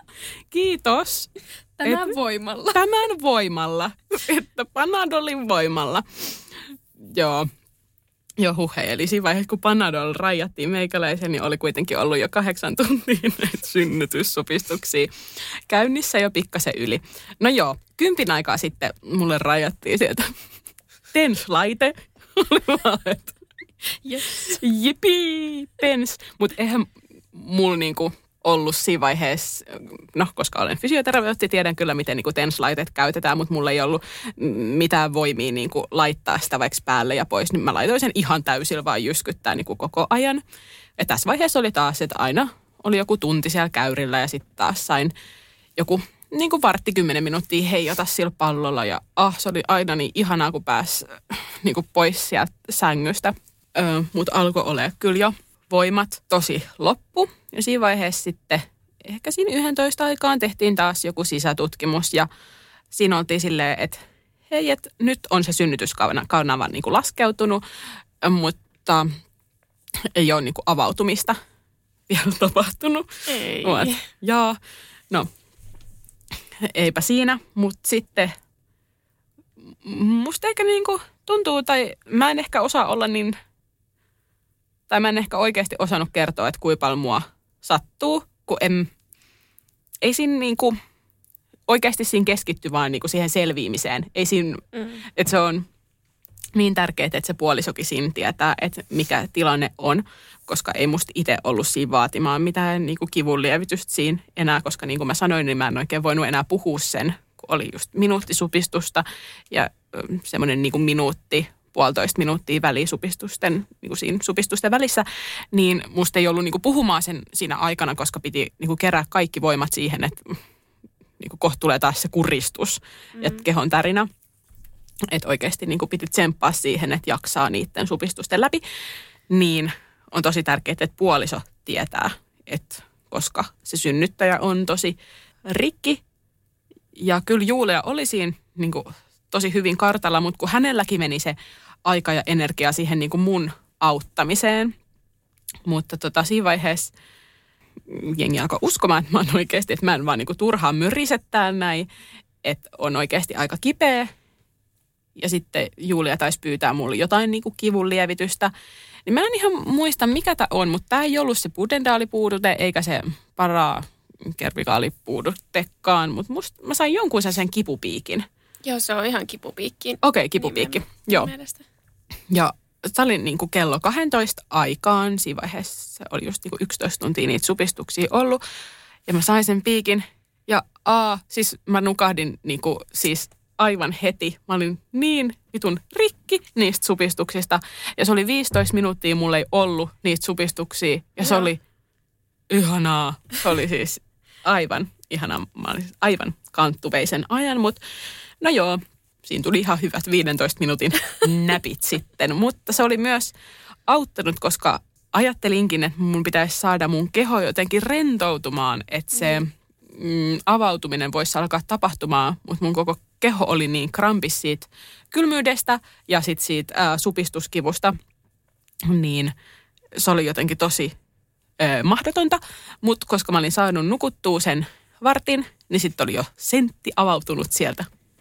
Kiitos. Tämän Et, voimalla. Tämän voimalla. Että Panadolin voimalla. Joo. Joo, huhe. Eli siinä vaiheessa, kun Panadol rajattiin meikäläisen, niin oli kuitenkin ollut jo kahdeksan <laughs> tuntia näitä synnytyssupistuksia käynnissä jo pikkasen yli. No joo, kympin aikaa sitten mulle rajattiin sieltä <laughs> TENS-laite. <laughs> Oli vaan, että Yes. Jipi, pens. Mutta eihän mulla niinku ollut siinä vaiheessa, no koska olen fysioterapeutti, tiedän kyllä miten niin TENS-laitteet käytetään, mutta mulla ei ollut mitään voimia niin kuin laittaa sitä vaikka päälle ja pois, niin mä laitoin sen ihan täysillä vaan jyskyttää niin kuin koko ajan. Ja tässä vaiheessa oli taas, että aina oli joku tunti siellä käyrillä ja sitten taas sain joku niin kuin vartti kymmenen minuuttia heijata sillä pallolla ja ah, se oli aina niin ihanaa, kun pääsi niin kuin pois sieltä sängystä. Öö, Mutta alkoi olla kyllä jo voimat tosi loppu. Ja siinä vaiheessa sitten ehkä siinä 11 aikaan tehtiin taas joku sisätutkimus ja siinä oltiin silleen, että hei, että nyt on se synnytyskanava niin kuin laskeutunut, mutta ei ole niin kuin avautumista vielä <laughs> tapahtunut. Ei. Ja no, eipä siinä, mutta sitten musta ehkä niin kuin tuntuu, tai mä en ehkä osaa olla niin, tai mä en ehkä oikeasti osannut kertoa, että kuinka paljon mua sattuu, kun en, ei siinä niin kuin, oikeasti siinä keskitty vaan niin kuin siihen selviämiseen. Ei siinä, mm. että se on niin tärkeää, että se puolisokin siinä tietää, että mikä tilanne on, koska ei musta itse ollut siinä vaatimaan mitään niin kuin kivun lievitystä siinä enää, koska niin kuin mä sanoin, niin mä en oikein voinut enää puhua sen, kun oli just minuuttisupistusta ja semmoinen niin kuin minuutti, puolitoista minuuttia välisupistusten, niin kuin siinä supistusten välissä, niin musta ei ollut niin kuin puhumaan sen siinä aikana, koska piti niin kuin kerää kaikki voimat siihen, että niin kuin kohta tulee taas se kuristus mm. ja kehon tärinä. Että oikeasti niin kuin piti tsemppaa siihen, että jaksaa niiden supistusten läpi. Niin on tosi tärkeää, että puoliso tietää, että koska se synnyttäjä on tosi rikki. Ja kyllä Julia oli siinä niin kuin, tosi hyvin kartalla, mutta kun hänelläkin meni se aika ja energia siihen niin kuin mun auttamiseen. Mutta tota, siinä vaiheessa jengi alkoi uskomaan, että mä oon oikeasti, että mä en vaan niin kuin turhaan myrisettää näin, että on oikeasti aika kipeä. Ja sitten Julia taisi pyytää mulle jotain niin kuin kivun lievitystä. Niin mä en ihan muista, mikä tämä on, mutta tämä ei ollut se pudendaalipuudute eikä se paraa kervikaalipuudutekaan, mutta musta, mä sain jonkun sen kipupiikin. Joo, se on ihan kipupiikki. Okei, okay, kipupiikki. Nimen, Joo. Mielestä. Ja se oli niin kuin kello 12 aikaan. Siinä vaiheessa oli just niin kuin 11 tuntia niitä supistuksia ollut. Ja mä sain sen piikin. Ja a, siis mä nukahdin niin kuin, siis aivan heti. Mä olin niin vitun rikki niistä supistuksista. Ja se oli 15 minuuttia, mulla ei ollut niistä supistuksia. Ja se oli ihanaa. Se oli siis aivan ihanaa. Mä olin aivan kanttuveisen ajan, mutta no joo, siinä tuli ihan hyvät 15 minuutin <laughs> näpit sitten. Mutta se oli myös auttanut, koska ajattelinkin, että mun pitäisi saada mun keho jotenkin rentoutumaan, että se mm, avautuminen voisi alkaa tapahtumaan, mutta mun koko keho oli niin krampis siitä kylmyydestä ja sitten siitä ää, supistuskivusta, niin se oli jotenkin tosi ää, mahdotonta. Mutta koska mä olin saanut nukuttua sen vartin, niin sitten oli jo sentti avautunut sieltä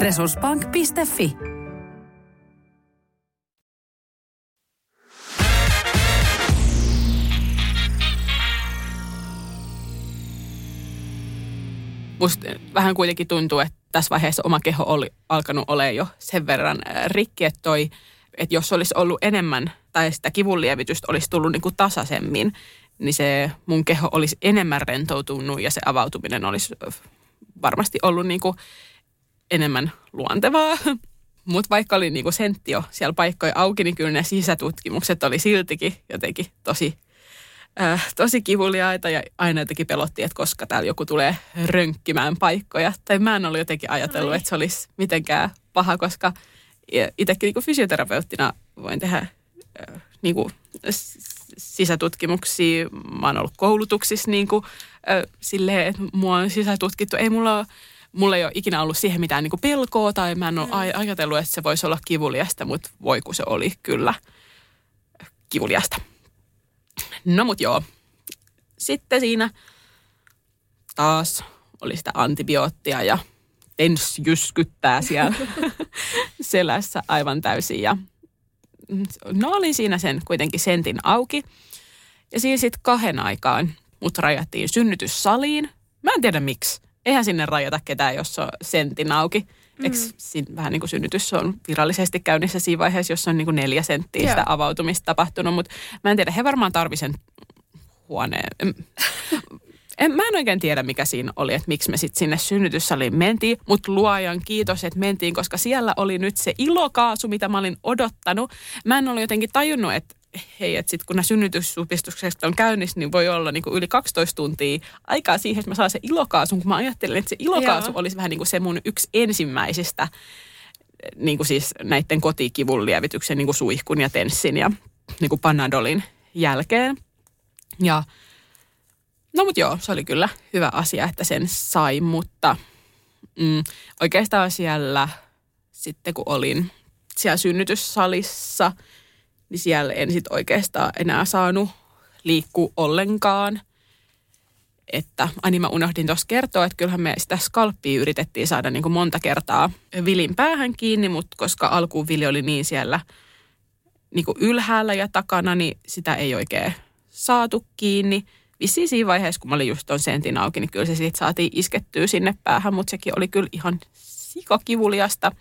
Resurssbank.fi musta vähän kuitenkin tuntuu, että tässä vaiheessa oma keho oli alkanut olemaan jo sen verran rikki, että, toi, että jos olisi ollut enemmän tai sitä kivunlievitystä olisi tullut niin kuin tasaisemmin, niin se mun keho olisi enemmän rentoutunut ja se avautuminen olisi varmasti ollut niin kuin enemmän luontevaa. <laughs> Mutta vaikka oli niin kuin sentti jo siellä paikkoja auki, niin kyllä ne sisätutkimukset oli siltikin jotenkin tosi äh, tosi kivuliaita ja aina jotenkin pelotti, että koska täällä joku tulee rönkkimään paikkoja. Tai mä en ollut jotenkin ajatellut, että se olisi mitenkään paha, koska itsekin niin kuin fysioterapeuttina voin tehdä äh, niin kuin sisätutkimuksia. Mä oon ollut koulutuksissa niin kuin, äh, silleen, että mua on sisätutkittu. Ei mulla ole mulla ei ole ikinä ollut siihen mitään niin kuin pelkoa tai mä en ole mm. ajatellut, että se voisi olla kivuliasta, mutta voi kun se oli kyllä kivuliasta. No mut joo. Sitten siinä taas oli sitä antibioottia ja tens jyskyttää siellä <laughs> selässä aivan täysin. Ja no olin siinä sen kuitenkin sentin auki. Ja siinä sitten kahden aikaan mut rajattiin synnytyssaliin. Mä en tiedä miksi. Eihän sinne rajata ketään, jos on sentin auki. Mm. Eikö siinä vähän niin kuin synnytys on virallisesti käynnissä siinä vaiheessa, jos on niin kuin neljä senttiä Joo. sitä avautumista tapahtunut. Mutta mä en tiedä, he varmaan tarvisen huoneen. <laughs> En, mä en oikein tiedä, mikä siinä oli, että miksi me sitten sinne synnytyssaliin mentiin, mutta luojan kiitos, että mentiin, koska siellä oli nyt se ilokaasu, mitä mä olin odottanut. Mä en ole jotenkin tajunnut, että hei, että sitten kun nämä synnytyssupistukset on käynnissä, niin voi olla niin kuin yli 12 tuntia aikaa siihen, että mä saan se ilokaasun, kun mä ajattelin, että se ilokaasu Joo. olisi vähän niin kuin se mun yksi ensimmäisistä niin kuin siis näiden kotikivun lievityksen niin kuin suihkun ja tenssin ja niin kuin panadolin jälkeen. Ja no mutta joo, se oli kyllä hyvä asia, että sen sai, mutta mm, oikeastaan siellä sitten kun olin siellä synnytyssalissa – niin siellä en sit oikeastaan enää saanut liikkua ollenkaan. Että, ani mä unohdin tuossa kertoa, että kyllähän me sitä skalppia yritettiin saada niin kuin monta kertaa vilin päähän kiinni, mutta koska alkuun vili oli niin siellä niin kuin ylhäällä ja takana, niin sitä ei oikein saatu kiinni. Vissiin siinä vaiheessa, kun mä olin just ton sentin auki, niin kyllä se siitä saatiin iskettyä sinne päähän, mutta sekin oli kyllä ihan sikakivuliasta.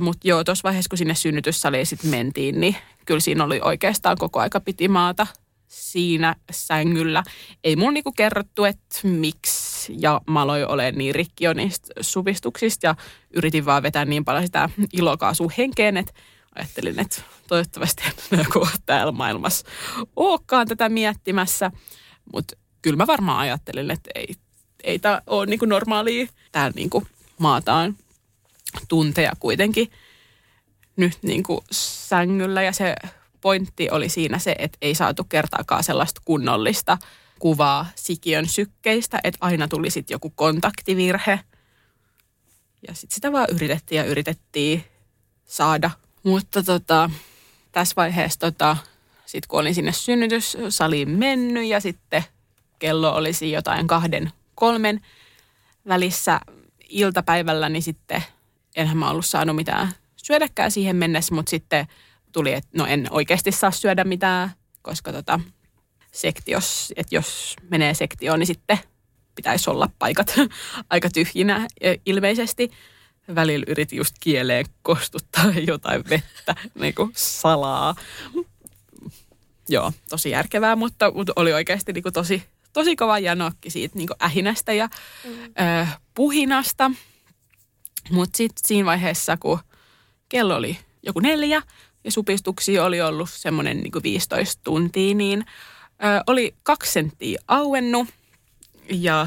Mutta joo, tuossa vaiheessa, kun sinne synnytyssaliin sitten mentiin, niin kyllä siinä oli oikeastaan koko aika piti maata siinä sängyllä. Ei mun niinku kerrottu, että miksi ja mä aloin olemaan niin rikki niistä supistuksista ja yritin vaan vetää niin paljon sitä ilokaasua henkeen, että ajattelin, että toivottavasti en kohta täällä maailmassa olekaan tätä miettimässä. Mutta kyllä mä varmaan ajattelin, että ei, ei tämä ole niinku normaalia täällä niinku maataan tunteja kuitenkin nyt niin kuin sängyllä ja se pointti oli siinä se, että ei saatu kertaakaan sellaista kunnollista kuvaa sikiön sykkeistä, että aina tuli sitten joku kontaktivirhe. Ja sitten sitä vaan yritettiin ja yritettiin saada. Mutta tota, tässä vaiheessa tota, sitten kun olin sinne synnytyssaliin mennyt ja sitten kello olisi jotain kahden, kolmen välissä iltapäivällä, niin sitten enhän mä ollut saanut mitään syödäkään siihen mennessä, mutta sitten tuli, että no en oikeasti saa syödä mitään, koska tota, sektios, että jos menee sektioon, niin sitten pitäisi olla paikat <laughs> aika tyhjinä ilmeisesti. Välillä yritin just kieleen kostuttaa <laughs> jotain vettä, niin kuin salaa. Joo, tosi järkevää, mutta, mutta oli oikeasti niin kuin tosi, tosi kova janokki siitä niin kuin ähinästä ja mm. ö, puhinasta. Mutta sitten siinä vaiheessa, kun kello oli joku neljä ja supistuksia oli ollut semmoinen niin 15 tuntia, niin ö, oli kaksi senttiä auennut ja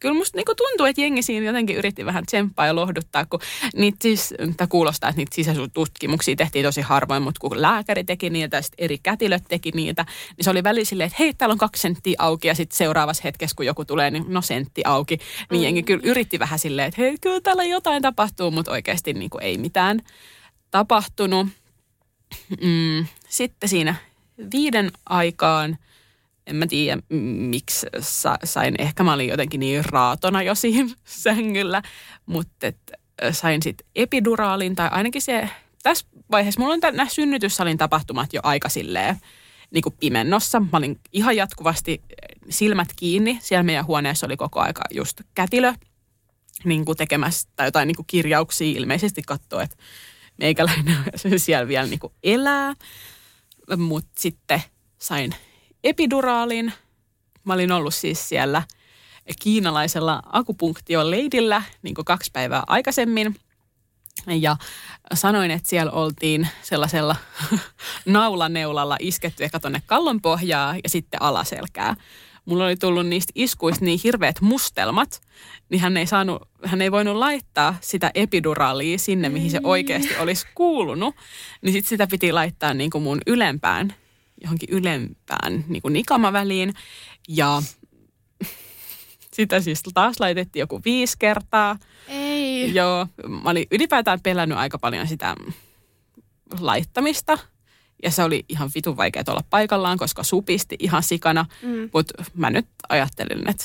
kyllä musta niinku tuntuu, että jengi siinä jotenkin yritti vähän tsemppaa ja lohduttaa, kun niitä siis, kuulostaa, että niitä sisäisuustutkimuksia tehtiin tosi harvoin, mutta kun lääkäri teki niitä ja eri kätilöt teki niitä, niin se oli välillä silleen, että hei, täällä on kaksi senttiä auki ja sitten seuraavassa hetkessä, kun joku tulee, niin no sentti auki. Niin mm. jengi kyllä yritti vähän silleen, että hei, kyllä täällä jotain tapahtuu, mutta oikeasti niin kuin ei mitään tapahtunut. Mm, sitten siinä viiden aikaan – en mä tiedä miksi sain, ehkä mä olin jotenkin niin raatona jo siinä <laughs> sängyllä, mutta sain sitten epiduraalin tai ainakin se, tässä vaiheessa mulla on nämä synnytyssalin tapahtumat jo aika silleen niin kuin pimennossa. Mä olin ihan jatkuvasti silmät kiinni. Siellä meidän huoneessa oli koko aika just kätilö niin kuin tekemässä tai jotain niin kuin kirjauksia. Ilmeisesti katsoo, että meikäläinen <laughs> siellä vielä niin kuin elää. Mutta sitten sain epiduraalin. Mä olin ollut siis siellä kiinalaisella akupunktioleidillä niin kaksi päivää aikaisemmin. Ja sanoin, että siellä oltiin sellaisella <laughs> naulaneulalla isketty ehkä tuonne kallon pohjaa ja sitten alaselkää. Mulla oli tullut niistä iskuista niin hirveät mustelmat, niin hän ei, saanut, hän ei voinut laittaa sitä epiduraalia sinne, mihin se oikeasti olisi kuulunut. Niin sitten sitä piti laittaa niin kuin mun ylempään johonkin ylempään niin kuin nikamaväliin. Ja <laughs> sitä siis taas laitettiin joku viisi kertaa. Ei. Joo, mä olin ylipäätään pelännyt aika paljon sitä laittamista. Ja se oli ihan vitun vaikea olla paikallaan, koska supisti ihan sikana. Mm. Mutta mä nyt ajattelin, että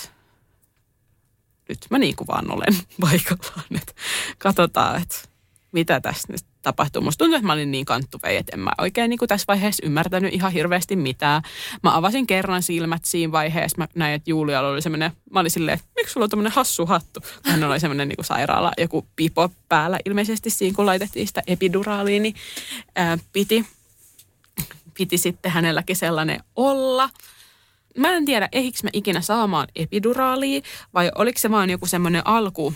nyt mä niin kuin vaan olen <laughs> paikallaan, että katsotaan, että mitä tässä nyt tapahtuu. Musta tuntuu, että mä olin niin kanttuvei, että en mä oikein niin kuin tässä vaiheessa ymmärtänyt ihan hirveästi mitään. Mä avasin kerran silmät siinä vaiheessa. Mä näin, että Julialla oli semmoinen, mä olin silleen, että miksi sulla on tämmöinen hassu hattu? Hän oli semmoinen niin kuin sairaala, joku pipo päällä ilmeisesti siinä, kun laitettiin sitä epiduraaliin, niin ää, piti, piti sitten hänelläkin sellainen olla. Mä en tiedä, eikö mä ikinä saamaan epiduraalia vai oliko se vaan joku semmoinen alku,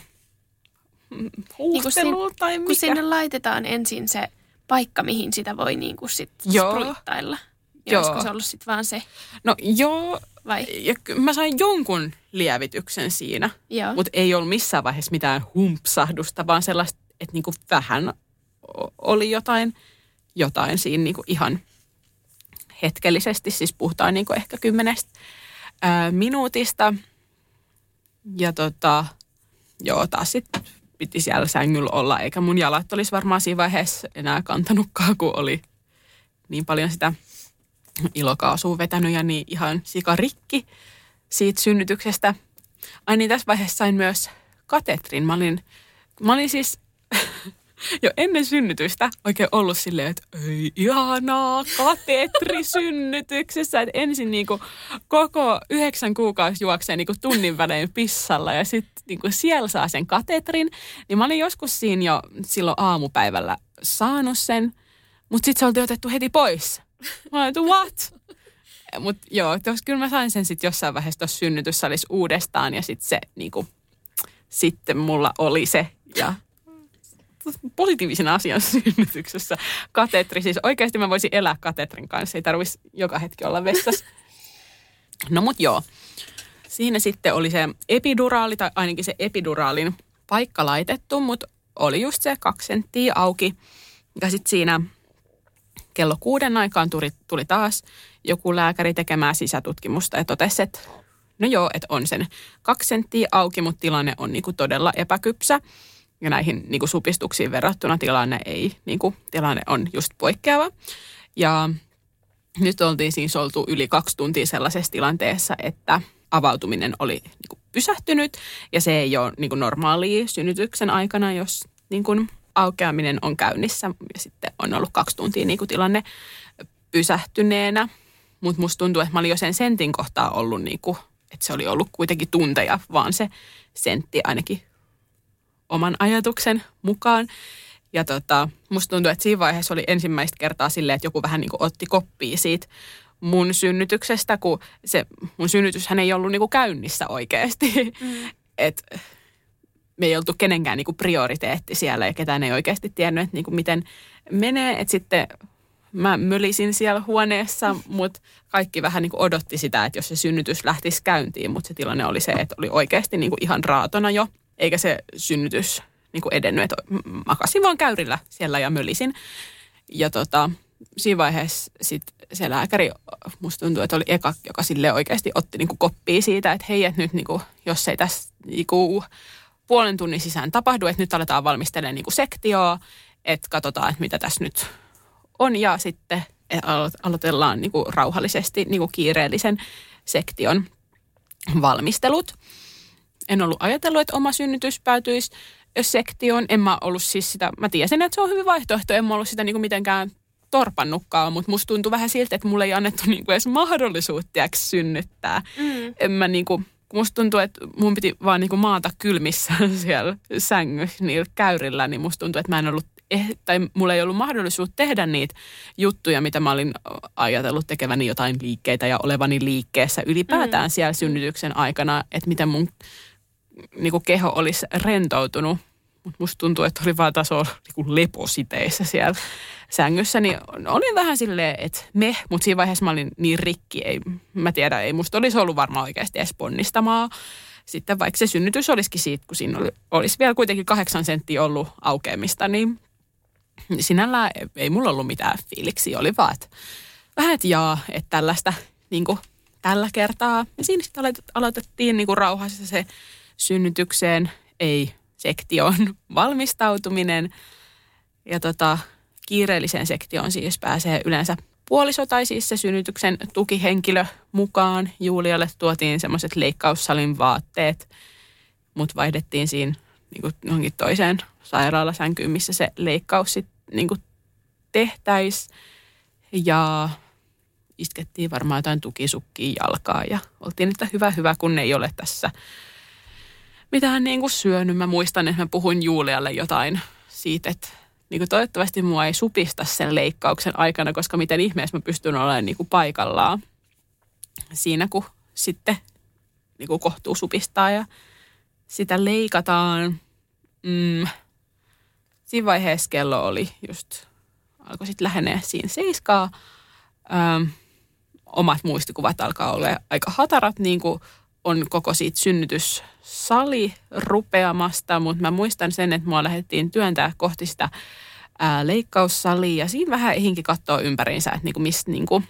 huuhtelu niin tai mikä. Kun sinne laitetaan ensin se paikka, mihin sitä voi niin kuin sit Joo. spruittailla. Ja Joo. olisiko se ollut sitten vaan se? No joo, Vai? ja mä sain jonkun lievityksen siinä, mutta ei ollut missään vaiheessa mitään humpsahdusta, vaan sellaista, että niinku vähän oli jotain, jotain siinä niinku ihan hetkellisesti, siis puhutaan niinku ehkä kymmenestä ää, minuutista. Ja tota, joo, taas sitten piti siellä sängyllä olla, eikä mun jalat olisi varmaan siinä vaiheessa enää kantanutkaan, kun oli niin paljon sitä ilokaasua vetänyt ja niin ihan sikarikki siitä synnytyksestä. Ai niin, tässä vaiheessa sain myös katetrin. Mä olin, mä olin siis <laughs> jo ennen synnytystä oikein ollut silleen, että ei ihanaa, katetri <laughs> synnytyksessä. Että ensin niinku koko yhdeksän kuukausi juoksee niinku tunnin välein pissalla ja sitten niinku siellä saa sen katetrin. Niin mä olin joskus siinä jo silloin aamupäivällä saanut sen, mutta sitten se oltiin otettu heti pois. Mä olin, että what? Mutta joo, tos, kyllä mä sain sen sitten jossain vaiheessa tuossa synnytyssalissa uudestaan ja sitten se niinku, sitten mulla oli se ja positiivisena asian synnytyksessä katetri. Siis oikeasti mä voisin elää katetrin kanssa, ei tarvitsisi joka hetki olla vessassa. No mut joo, siinä sitten oli se epiduraali, tai ainakin se epiduraalin paikka laitettu, mutta oli just se kaksi senttiä auki. Ja sitten siinä kello kuuden aikaan tuli, tuli taas joku lääkäri tekemään sisätutkimusta ja totesi, että no joo, että on sen kaksi senttiä auki, mutta tilanne on niinku todella epäkypsä. Ja näihin niinku supistuksiin verrattuna tilanne ei, niinku, tilanne on just poikkeava. Ja nyt oltiin siis oltu yli kaksi tuntia sellaisessa tilanteessa, että avautuminen oli niinku pysähtynyt ja se ei ole niinku normaalia synnytyksen aikana, jos niinku aukeaminen on käynnissä ja sitten on ollut kaksi tuntia niinku tilanne pysähtyneenä. Mutta musta tuntuu, että mä olin jo sen sentin kohtaa ollut, niinku, että se oli ollut kuitenkin tunteja, vaan se sentti ainakin oman ajatuksen mukaan. Ja tota, musta tuntuu, että siinä vaiheessa oli ensimmäistä kertaa silleen, että joku vähän niin kuin otti koppia siitä mun synnytyksestä, kun se mun synnytyshän ei ollut niin kuin käynnissä oikeasti. Mm. <laughs> Et me ei oltu kenenkään niin kuin prioriteetti siellä ja ketään ei oikeasti tiennyt, että niin kuin miten menee. Että sitten mä mölisin siellä huoneessa, <laughs> mutta kaikki vähän niin kuin odotti sitä, että jos se synnytys lähtisi käyntiin, mutta se tilanne oli se, että oli oikeasti niin kuin ihan raatona jo, eikä se synnytys niin kuin edennyt, että makasin vaan käyrillä siellä ja mölisin. Ja tota, siinä vaiheessa sit se lääkäri, musta tuntuu, että oli eka, joka sille oikeasti otti niin kuin koppia siitä, että hei, että nyt niin kuin, jos ei tässä niin kuin puolen tunnin sisään tapahdu, että nyt aletaan valmistelemaan niin kuin sektioa, että katsotaan, että mitä tässä nyt on ja sitten alo- aloitellaan niin kuin rauhallisesti niin kuin kiireellisen sektion valmistelut. En ollut ajatellut, että oma synnytys päätyisi sektioon. En mä ollut siis sitä, mä tiesin, että se on hyvin vaihtoehto. En mä ollut sitä niin kuin mitenkään torpannutkaan, mutta musta tuntui vähän siltä, että mulle ei annettu niin kuin edes mahdollisuutta synnyttää. Mm. En mä niin kuin, musta tuntuu, että mun piti vaan niin kuin maata kylmissä <laughs> siellä sängyssä niillä käyrillä, niin musta tuntuu, että mä en ollut eh, tai mulla ei ollut mahdollisuutta tehdä niitä juttuja, mitä mä olin ajatellut tekeväni jotain liikkeitä ja olevani liikkeessä ylipäätään mm. siellä synnytyksen aikana, että miten mun niin kuin keho olisi rentoutunut. Mutta musta tuntuu, että oli vaan taso niin lepositeissä siellä sängyssä, niin olin vähän silleen, että me, mutta siinä vaiheessa mä olin niin rikki, ei, mä tiedän, ei musta olisi ollut varmaan oikeasti edes ponnistamaa. Sitten vaikka se synnytys olisikin siitä, kun siinä oli, olisi vielä kuitenkin kahdeksan senttiä ollut aukeamista, niin sinällään ei mulla ollut mitään fiiliksi, oli vaan, että vähän, että jaa, että tällaista niin kuin, tällä kertaa. Ja siinä sitten aloitettiin niin kuin rauhassa se synnytykseen, ei sektioon <laughs> valmistautuminen. Ja tota, kiireelliseen sektioon siis pääsee yleensä puoliso tai siis se synnytyksen tukihenkilö mukaan. Julialle tuotiin semmoiset leikkaussalin vaatteet mut vaihdettiin siinä niin kuin johonkin toiseen sairaalasänkyyn, missä se leikkaus sitten niin tehtäisiin. Ja iskettiin varmaan jotain tukisukkiin jalkaa ja oltiin, että hyvä, hyvä, kun ei ole tässä mitään niin kuin syönyt. Mä muistan, että mä puhuin Julialle jotain siitä, että niin kuin toivottavasti mua ei supista sen leikkauksen aikana, koska miten ihmeessä mä pystyn olemaan niin kuin paikallaan siinä, kun sitten niin kuin kohtuu supistaa ja sitä leikataan. Mm, siinä vaiheessa kello oli just, alkoi sitten lähenee siinä seiskaa. Öm, omat muistikuvat alkaa olla aika hatarat, niin kuin on koko siitä synnytyssali rupeamasta, mutta mä muistan sen, että mua lähdettiin työntää kohti sitä ää, leikkaussalia. Ja siinä vähän ehinkin katsoa ympäriinsä, että niinku mistä niinku,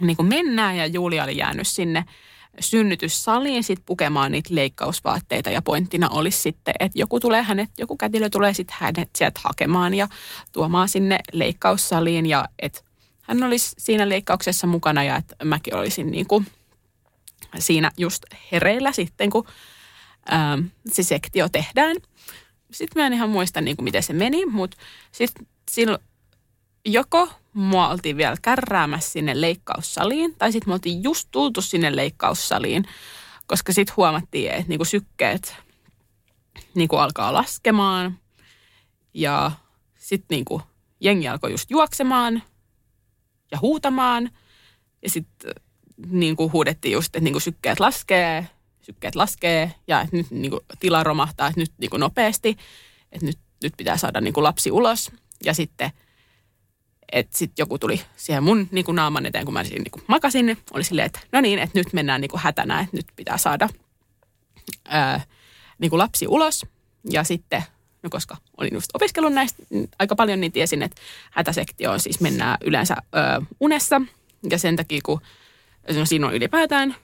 niinku mennään. Ja Julia oli jäänyt sinne synnytyssaliin sit pukemaan niitä leikkausvaatteita. Ja pointtina olisi sitten, että joku tulee hänet, joku kätilö tulee sitten hänet sieltä hakemaan ja tuomaan sinne leikkaussaliin ja että hän olisi siinä leikkauksessa mukana ja että mäkin olisin niin kuin siinä just hereillä sitten, kun ää, se sektio tehdään. Sitten mä en ihan muista, niin kuin miten se meni, mutta sitten silloin joko mua oltiin vielä kärräämässä sinne leikkaussaliin, tai sitten me oltiin just tultu sinne leikkaussaliin, koska sitten huomattiin, että niinku sykkeet niinku alkaa laskemaan, ja sitten niinku jengi alkoi just juoksemaan ja huutamaan, ja sitten niinku huudettiin just, että niinku sykkeet laskee, sykkeet laskee, ja että nyt niinku tila romahtaa, että nyt niinku nopeasti, että nyt, nyt pitää saada niinku lapsi ulos, ja sitten – että sitten joku tuli siihen mun niin kuin naaman eteen, kun mä siinä niin kuin makasin. Oli silleen, että no niin, että nyt mennään niin kuin hätänä, että nyt pitää saada ää, niin kuin lapsi ulos. Ja sitten, no koska olin just opiskellut näistä aika paljon, niin tiesin, että hätäsektioon siis mennään yleensä ää, unessa. Ja sen takia, kun no siinä on ylipäätään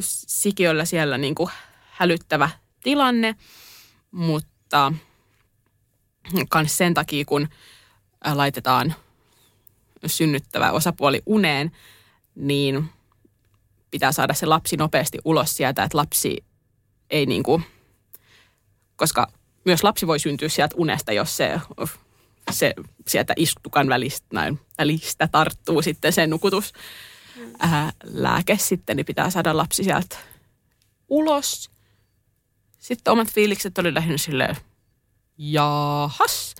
sikiöllä siellä niin kuin hälyttävä tilanne, mutta myös sen takia, kun laitetaan synnyttävä osapuoli uneen, niin pitää saada se lapsi nopeasti ulos sieltä, että lapsi ei niin kuin, koska myös lapsi voi syntyä sieltä unesta, jos se, se sieltä istukan välistä, näin, välistä tarttuu sitten se nukutus ää, lääke sitten, niin pitää saada lapsi sieltä ulos. Sitten omat fiilikset oli lähinnä silleen, jahas,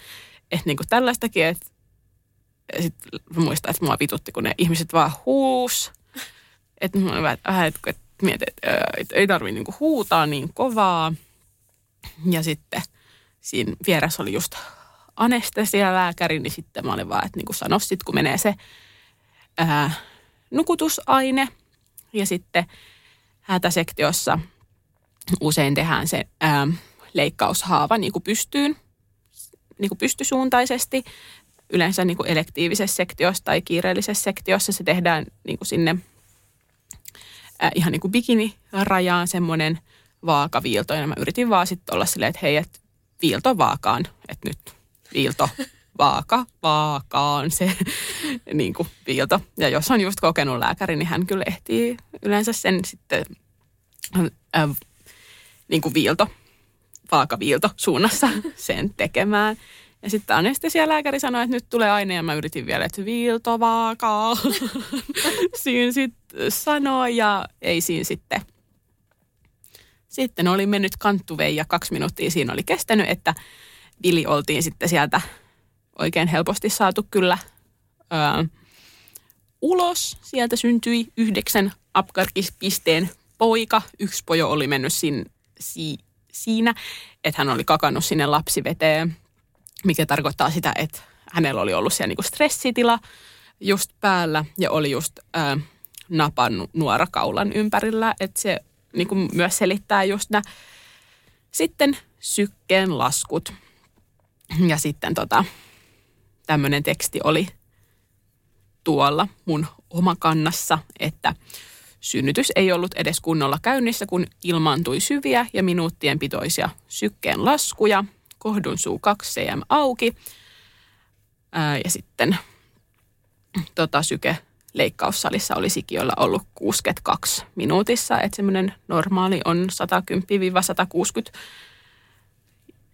että niin kuin tällaistakin, että sitten muistan, että mua vitutti, kun ne ihmiset vaan huus. Että mä olin että, että mietin, että, että ei tarvitse niinku huutaa niin kovaa. Ja sitten siinä vieressä oli just anestesialääkäri, niin sitten mä olin vaan, että niin kuin sano sit, kun menee se ää, nukutusaine. Ja sitten hätäsektiossa usein tehdään se ää, leikkaushaava niin kuin pystyyn, niin kuin pystysuuntaisesti yleensä niin kuin elektiivisessä sektiossa tai kiireellisessä sektiossa se tehdään niin kuin sinne äh, ihan niin kuin bikinirajaan semmoinen vaakaviilto. Ja mä yritin vaan sitten olla silleen, että hei, että viilto vaakaan, että nyt viilto vaaka, vaakaan se <laughs> niin kuin viilto. Ja jos on just kokenut lääkäri, niin hän kyllä ehtii yleensä sen sitten äh, niin kuin viilto, vaakaviilto suunnassa <laughs> sen tekemään. Ja sitten anestesialääkäri sanoi, että nyt tulee aine ja mä yritin vielä, että viiltovaakaa. <laughs> siinä sitten sanoi ja ei siinä sitten. Sitten oli mennyt kanttuvei ja kaksi minuuttia siinä oli kestänyt, että Vili oltiin sitten sieltä oikein helposti saatu kyllä öö, ulos. Sieltä syntyi yhdeksän apkarkispisteen poika. Yksi pojo oli mennyt sin, si, siinä, että hän oli kakannut sinne lapsiveteen mikä tarkoittaa sitä, että hänellä oli ollut siellä niinku stressitila just päällä ja oli just ää, napannut nuorakaulan ympärillä, että se niinku myös selittää just nämä sitten sykkeen laskut. Ja sitten tota, tämmöinen teksti oli tuolla mun omakannassa, että synnytys ei ollut edes kunnolla käynnissä, kun ilmaantui syviä ja minuuttien pitoisia sykkeen laskuja – kohdun suu 2 cm auki. Ää, ja sitten tota, syke leikkaussalissa oli sikiöllä ollut 62 minuutissa, että semmoinen normaali on 110-160,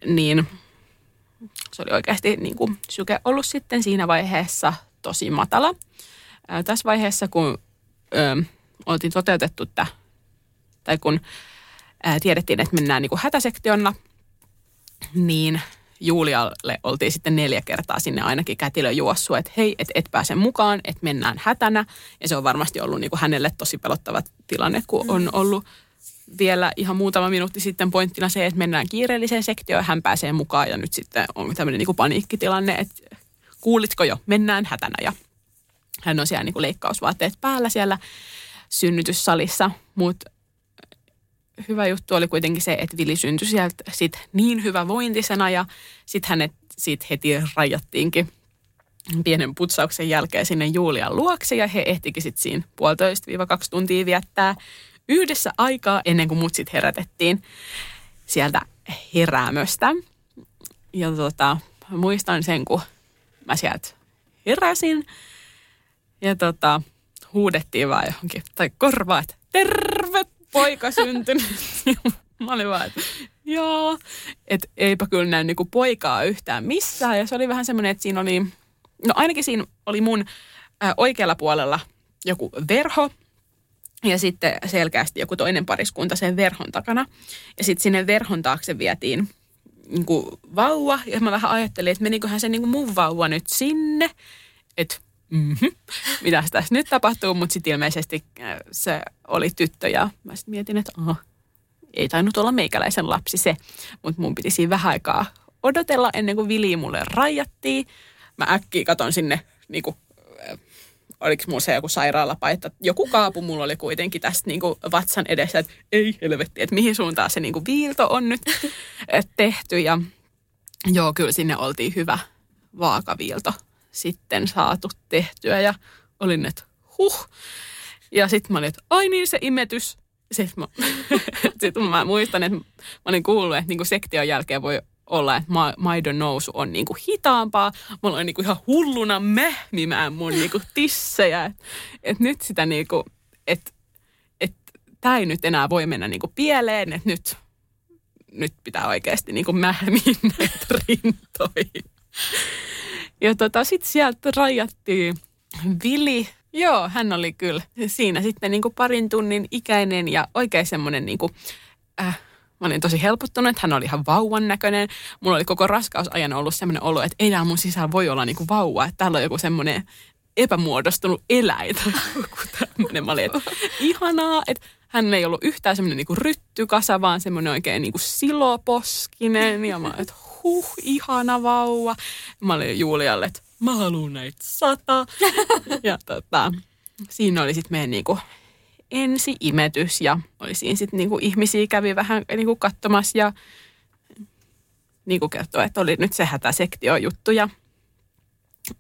niin se oli oikeasti niin kuin syke ollut sitten siinä vaiheessa tosi matala. Ää, tässä vaiheessa, kun ö, oltiin toteutettu tämä, tai kun ää, tiedettiin, että mennään niin kuin hätäsektionna, niin Julialle oltiin sitten neljä kertaa sinne ainakin kätilö juossut, että hei, et, et pääse mukaan, että mennään hätänä. Ja se on varmasti ollut niin kuin hänelle tosi pelottava tilanne, kun on ollut vielä ihan muutama minuutti sitten pointtina se, että mennään kiireelliseen sektioon, hän pääsee mukaan ja nyt sitten on tämmöinen niin kuin paniikkitilanne, että kuulitko jo, mennään hätänä. Ja hän on siellä niin kuin leikkausvaatteet päällä siellä synnytyssalissa, mutta hyvä juttu oli kuitenkin se, että Vili syntyi sieltä sit niin hyvä vointisena ja sitten hänet siitä heti rajattiinkin pienen putsauksen jälkeen sinne Julian luokse ja he ehtikin sitten siinä puolitoista-kaksi tuntia viettää yhdessä aikaa ennen kuin mut sitten herätettiin sieltä heräämöstä. Ja tota, muistan sen, kun mä sieltä heräsin ja tota, huudettiin vaan johonkin, tai korvaa, että terve poika syntynyt. <laughs> mä olin vaan, että joo, että eipä kyllä näy niinku poikaa yhtään missään. Ja se oli vähän semmoinen, että siinä oli, no ainakin siinä oli mun ä, oikealla puolella joku verho, ja sitten selkeästi joku toinen pariskunta sen verhon takana. Ja sitten sinne verhon taakse vietiin niin kuin vauva. Ja mä vähän ajattelin, että meniköhän se niin kuin mun vauva nyt sinne. Että mm-hmm, mitä tässä nyt tapahtuu. Mutta sitten ilmeisesti äh, se oli tyttö ja mä sitten mietin, että aha, ei tainnut olla meikäläisen lapsi se. Mutta mun piti siinä vähän aikaa odotella ennen kuin Vili mulle rajattiin. Mä äkkiä katon sinne niin kuin oliko mulla se joku sairaalapaita. Joku kaapu mulla oli kuitenkin tästä niin kuin vatsan edessä, että ei helvetti, että mihin suuntaan se niin kuin viilto on nyt <laughs> tehty. Ja joo, kyllä sinne oltiin hyvä vaakaviilto sitten saatu tehtyä ja olin, että huh. Ja sitten mä olin, että ai niin se imetys. Sitten mä, <laughs> sit mä muistan, että mä olin kuullut, että niin sektion jälkeen voi olla, että ma- maidon nousu on niinku hitaampaa. Mä olen niinku ihan hulluna mähmimään mun niinku tissejä. Että et nyt sitä niinku, että et, tämä ei nyt enää voi mennä niinku pieleen, että nyt, nyt pitää oikeasti niinku mähmiä <laughs> näitä rintoihin. Ja tota, sitten sieltä rajattiin Vili. Joo, hän oli kyllä siinä sitten niinku parin tunnin ikäinen ja oikein semmoinen niinku, äh, Mä olin tosi helpottunut, hän oli ihan vauvan näköinen. Mulla oli koko raskausajan ollut sellainen olo, että ei mun sisällä voi olla niinku vauva. Että täällä on joku semmoinen epämuodostunut eläin tai tämmöinen. Mä olin, että ihanaa, että hän ei ollut yhtään semmoinen niinku ryttykasa, vaan semmoinen oikein niinku siloposkinen. Ja mä olin, että huh, ihana vauva. Mä olin Julialle, että mä haluan näitä sata. Ja tota, siinä oli sitten meidän niinku ensi-imetys ja oli sitten niinku ihmisiä kävi vähän niinku katsomassa ja niinku kertoi, että oli nyt se hätäsektio juttu ja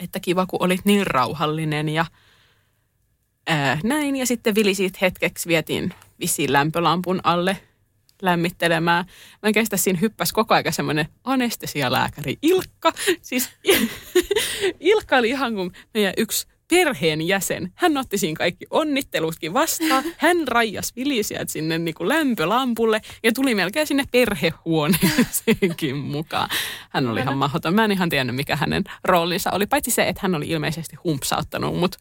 että kiva kun olit niin rauhallinen ja ää, näin. Ja sitten Vili siitä hetkeksi vietiin vissiin lämpölampun alle lämmittelemään. Mä en kestä siinä hyppäsi koko ajan semmoinen anestesialääkäri Ilkka. Siis <laughs> Ilkka oli ihan kuin meidän yksi perheenjäsen. Hän otti siinä kaikki onnittelutkin vastaan. <laughs> Hän raijas vilisiä sinne niin kuin lämpölampulle ja tuli melkein sinne perhehuoneeseenkin mukaan. Hän oli ihan mahdoton. Mä en ihan tiennyt, mikä hänen roolinsa oli. Paitsi se, että hän oli ilmeisesti humpsauttanut mut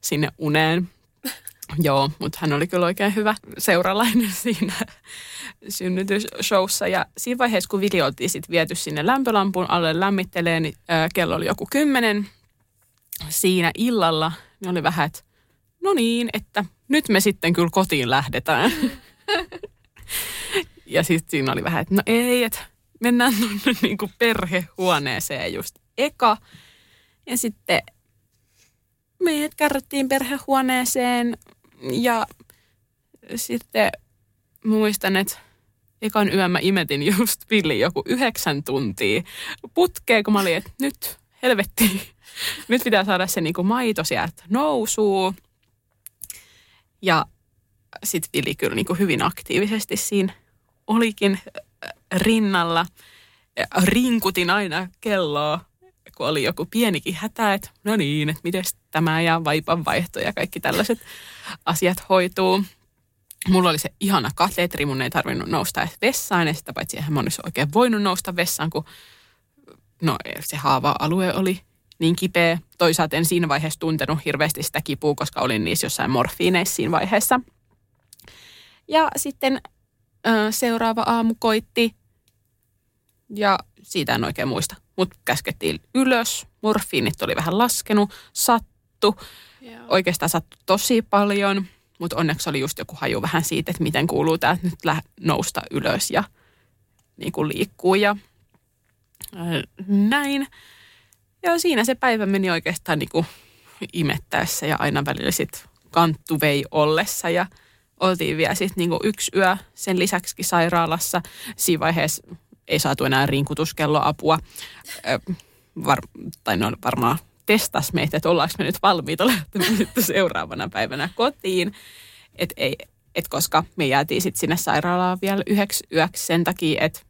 sinne uneen. <laughs> Joo, mutta hän oli kyllä oikein hyvä seuralainen <laughs> siinä synnytysshowssa. Ja siinä vaiheessa, kun Vili oltiin sitten viety sinne lämpölampun alle lämmitteleen, niin kello oli joku kymmenen siinä illalla niin oli vähän, että no niin, että nyt me sitten kyllä kotiin lähdetään. ja sitten siinä oli vähän, että no ei, että mennään tuonne niin kuin perhehuoneeseen just eka. Ja sitten meidät kärrättiin perhehuoneeseen ja sitten muistan, että ekan yön mä imetin just Villi joku yhdeksän tuntia putkeen, kun mä olin, että nyt helvetti, nyt pitää saada se niin kuin maito sieltä nousuu. Ja sitten Vili kyllä niin kuin hyvin aktiivisesti siinä olikin äh, rinnalla. Rinkutin aina kelloa, kun oli joku pienikin hätä, että no niin, että miten hengittämään ja vaipanvaihto ja kaikki tällaiset asiat hoituu. Mulla oli se ihana katetri, mun ei tarvinnut nousta edes vessaan ja sitä paitsi eihän mä olisi oikein voinut nousta vessaan, kun no, se haava-alue oli niin kipeä. Toisaalta en siinä vaiheessa tuntenut hirveästi sitä kipua, koska olin niissä jossain morfiineissa siinä vaiheessa. Ja sitten ö, seuraava aamu koitti ja siitä en oikein muista. Mutta käskettiin ylös, morfiinit oli vähän laskenut, sattu. Joo. Oikeastaan sattu tosi paljon, mutta onneksi oli just joku haju vähän siitä, että miten kuuluu tämä nyt nousta ylös ja niin kuin liikkuu ja näin. Ja siinä se päivä meni oikeastaan niin kuin imettäessä ja aina välillä sitten kanttu vei ollessa ja oltiin vielä sitten niin yksi yö sen lisäksi sairaalassa. Siinä vaiheessa ei saatu enää rinkutuskelloapua. Var, tai ne varmaan testas meitä, että ollaanko me nyt valmiita lähtemään seuraavana päivänä kotiin. Et ei, et koska me jäätiin sitten sinne sairaalaan vielä yhdeksi yöksi sen takia, että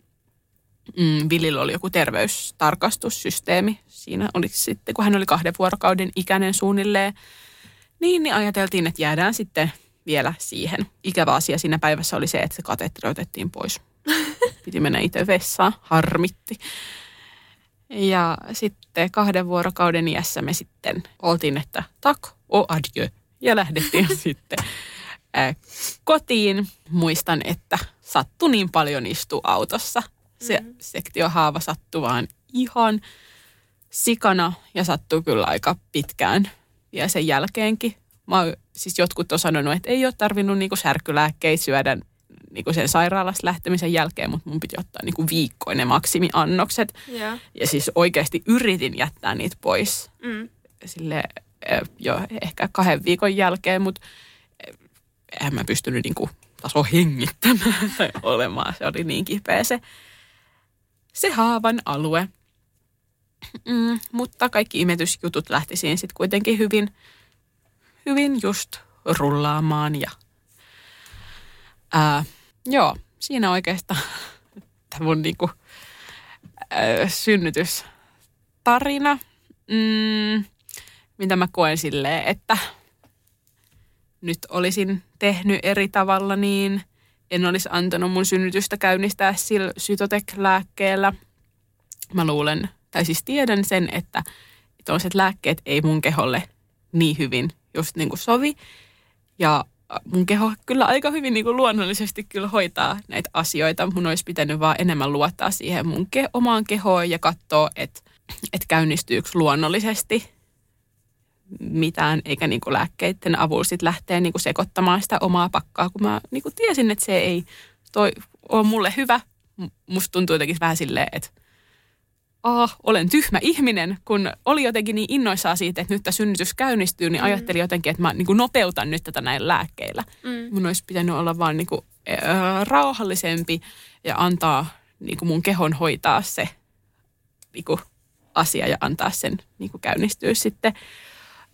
mm, Villillä oli joku terveystarkastussysteemi. Siinä oli sitten, kun hän oli kahden vuorokauden ikäinen suunnilleen, niin, niin ajateltiin, että jäädään sitten vielä siihen. Ikävä asia siinä päivässä oli se, että se katetri otettiin pois. <laughs> Piti mennä itse vessaan, harmitti. Ja sitten kahden vuorokauden iässä me sitten oltiin, että tak, o adieu. Ja lähdettiin <laughs> sitten äh, kotiin. Muistan, että sattui niin paljon istua autossa, se mm. sektiohaava sattui vaan ihan sikana ja sattui kyllä aika pitkään ja sen jälkeenkin. Mä, siis jotkut on sanonut, että ei ole tarvinnut niinku särkylääkkeitä syödä niinku sen sairaalasta lähtemisen jälkeen, mutta mun piti ottaa niinku viikkoin ne maksimiannokset. Yeah. Ja siis oikeasti yritin jättää niitä pois. Mm. Sille jo ehkä kahden viikon jälkeen, mutta eihän mä pystynyt niinku taso hengittämään tai <laughs> olemaan. Se oli niin kipeä se se haavan alue. Mm, mutta kaikki imetysjutut lähti siinä sitten kuitenkin hyvin, hyvin just rullaamaan. Ja, ää, joo, siinä oikeastaan <laughs> tämä mun niinku, ää, synnytystarina. Mm, mitä mä koen silleen, että nyt olisin tehnyt eri tavalla, niin – en olisi antanut mun synnytystä käynnistää sillä sytotek-lääkkeellä. Mä luulen, tai siis tiedän sen, että toiset lääkkeet ei mun keholle niin hyvin just niin kuin sovi. Ja mun keho kyllä aika hyvin niin kuin luonnollisesti kyllä hoitaa näitä asioita. Mun olisi pitänyt vaan enemmän luottaa siihen mun ke- omaan kehoon ja katsoa, että, että käynnistyykö luonnollisesti mitään, eikä niin kuin lääkkeiden avulla sitten lähteä niin kuin sekoittamaan sitä omaa pakkaa, kun mä niin kuin tiesin, että se ei toi ole mulle hyvä. Musta tuntuu jotenkin vähän silleen, että ah, olen tyhmä ihminen, kun oli jotenkin niin innoissaan siitä, että nyt tämä synnytys käynnistyy, niin mm. ajattelin jotenkin, että mä niin kuin nopeutan nyt tätä näillä lääkkeillä. Mm. Mun olisi pitänyt olla vaan niin kuin, äh, rauhallisempi ja antaa niin kuin mun kehon hoitaa se niin kuin, asia ja antaa sen niin kuin käynnistyä sitten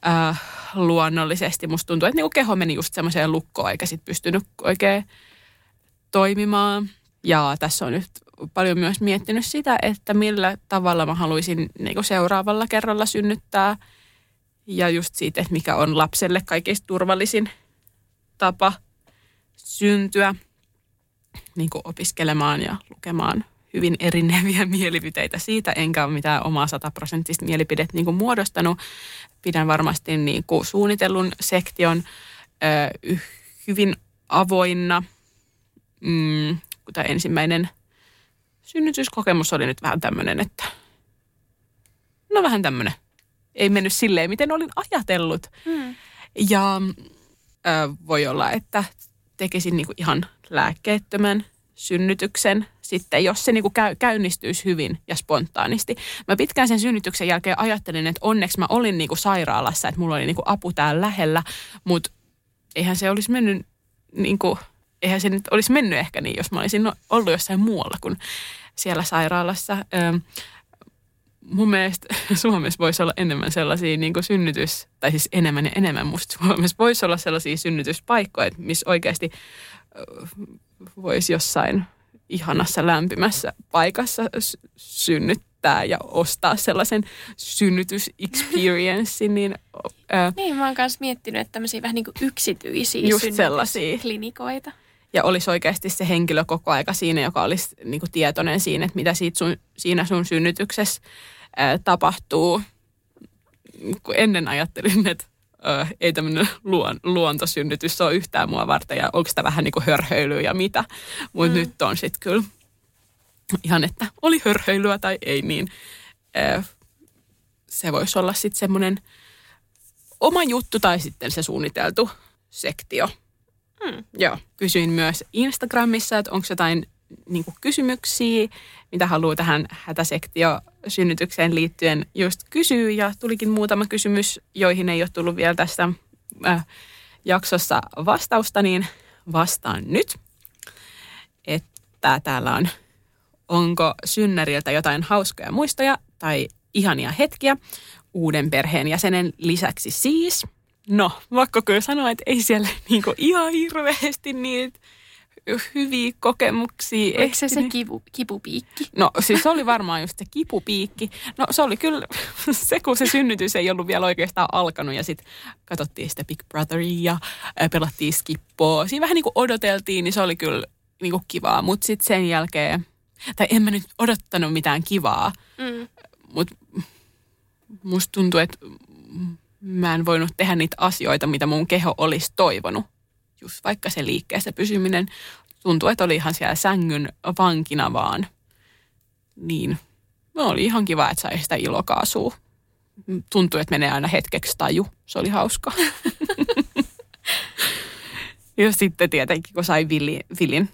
äh, luonnollisesti. Musta tuntuu, että niinku keho meni just semmoiseen lukkoon eikä sit pystynyt oikein toimimaan. Ja tässä on nyt paljon myös miettinyt sitä, että millä tavalla mä haluaisin niinku seuraavalla kerralla synnyttää. Ja just siitä, että mikä on lapselle kaikista turvallisin tapa syntyä niin opiskelemaan ja lukemaan hyvin erineviä <laughs> mielipiteitä siitä, enkä ole mitään omaa sataprosenttista mielipidettä niin muodostanut. Pidän varmasti niin kuin suunnitellun sektion ö, hyvin avoinna. Mm, tämä ensimmäinen synnytyskokemus oli nyt vähän tämmöinen, että no vähän tämmöinen. Ei mennyt silleen, miten olin ajatellut. Mm. Ja ö, voi olla, että tekisin niinku ihan lääkkeettömän synnytyksen sitten, jos se niinku käy, käynnistyisi hyvin ja spontaanisti. Mä pitkään sen synnytyksen jälkeen ajattelin, että onneksi mä olin niinku sairaalassa, että mulla oli niinku apu täällä lähellä, mutta eihän se olisi mennyt niinku, eihän se nyt olisi mennyt ehkä niin, jos mä olisin no, ollut jossain muualla kuin siellä sairaalassa. Öö, mun mielestä <laughs> Suomessa voisi olla enemmän sellaisia niin kuin synnytys, tai siis enemmän ja enemmän musta Suomessa voisi olla sellaisia synnytyspaikkoja, missä oikeasti voisi jossain ihanassa lämpimässä paikassa synnyttää ja ostaa sellaisen synnytysexperiencen, niin ää, Niin, mä oon kanssa miettinyt, että tämmöisiä vähän niin kuin yksityisiä Just sellaisia. klinikoita. ja olisi oikeasti se henkilö koko aika siinä, joka olisi niin kuin tietoinen siinä, että mitä siitä sun, siinä sun synnytyksessä ää, tapahtuu. Kun ennen ajattelin, että ää, ei tämmöinen luon, luontosynnytys ole yhtään mua varten ja onko sitä vähän niin kuin hörhöilyä ja mitä. Mutta mm. nyt on sitten kyllä ihan, että oli hörhöilyä tai ei, niin ää, se voisi olla sitten semmoinen oma juttu tai sitten se suunniteltu sektio. Mm. Joo. Kysyin myös Instagramissa, että onko jotain niin kysymyksiä, mitä haluaa tähän hätäsektio-synnytykseen liittyen just kysyä. Ja tulikin muutama kysymys, joihin ei ole tullut vielä tässä äh, jaksossa vastausta, niin vastaan nyt. Että täällä on, onko synnäriltä jotain hauskoja muistoja tai ihania hetkiä uuden perheen jäsenen lisäksi siis – No, vaikka kyllä sanoa, että ei siellä <laughs> niinku ihan hirveästi niitä hyviä kokemuksia. Eikö se se kipu, kipupiikki? No siis se oli varmaan just se kipupiikki. No se oli kyllä <laughs> se, kun se synnytys ei ollut vielä oikeastaan alkanut ja sitten katsottiin sitä Big Brotheria ja pelattiin skippoa. Siinä vähän niin kuin odoteltiin, niin se oli kyllä niin kuin kivaa. Mutta sitten sen jälkeen, tai en mä nyt odottanut mitään kivaa, Mm. mutta musta tuntuu, että mä en voinut tehdä niitä asioita, mitä mun keho olisi toivonut. Just vaikka se liikkeessä pysyminen tuntuu, että oli ihan siellä sängyn vankina vaan. Niin, no oli ihan kiva, että sai sitä ilokaasua. Tuntui, että menee aina hetkeksi taju. Se oli hauska. <laughs> ja sitten tietenkin, kun sai Vili, Vilin,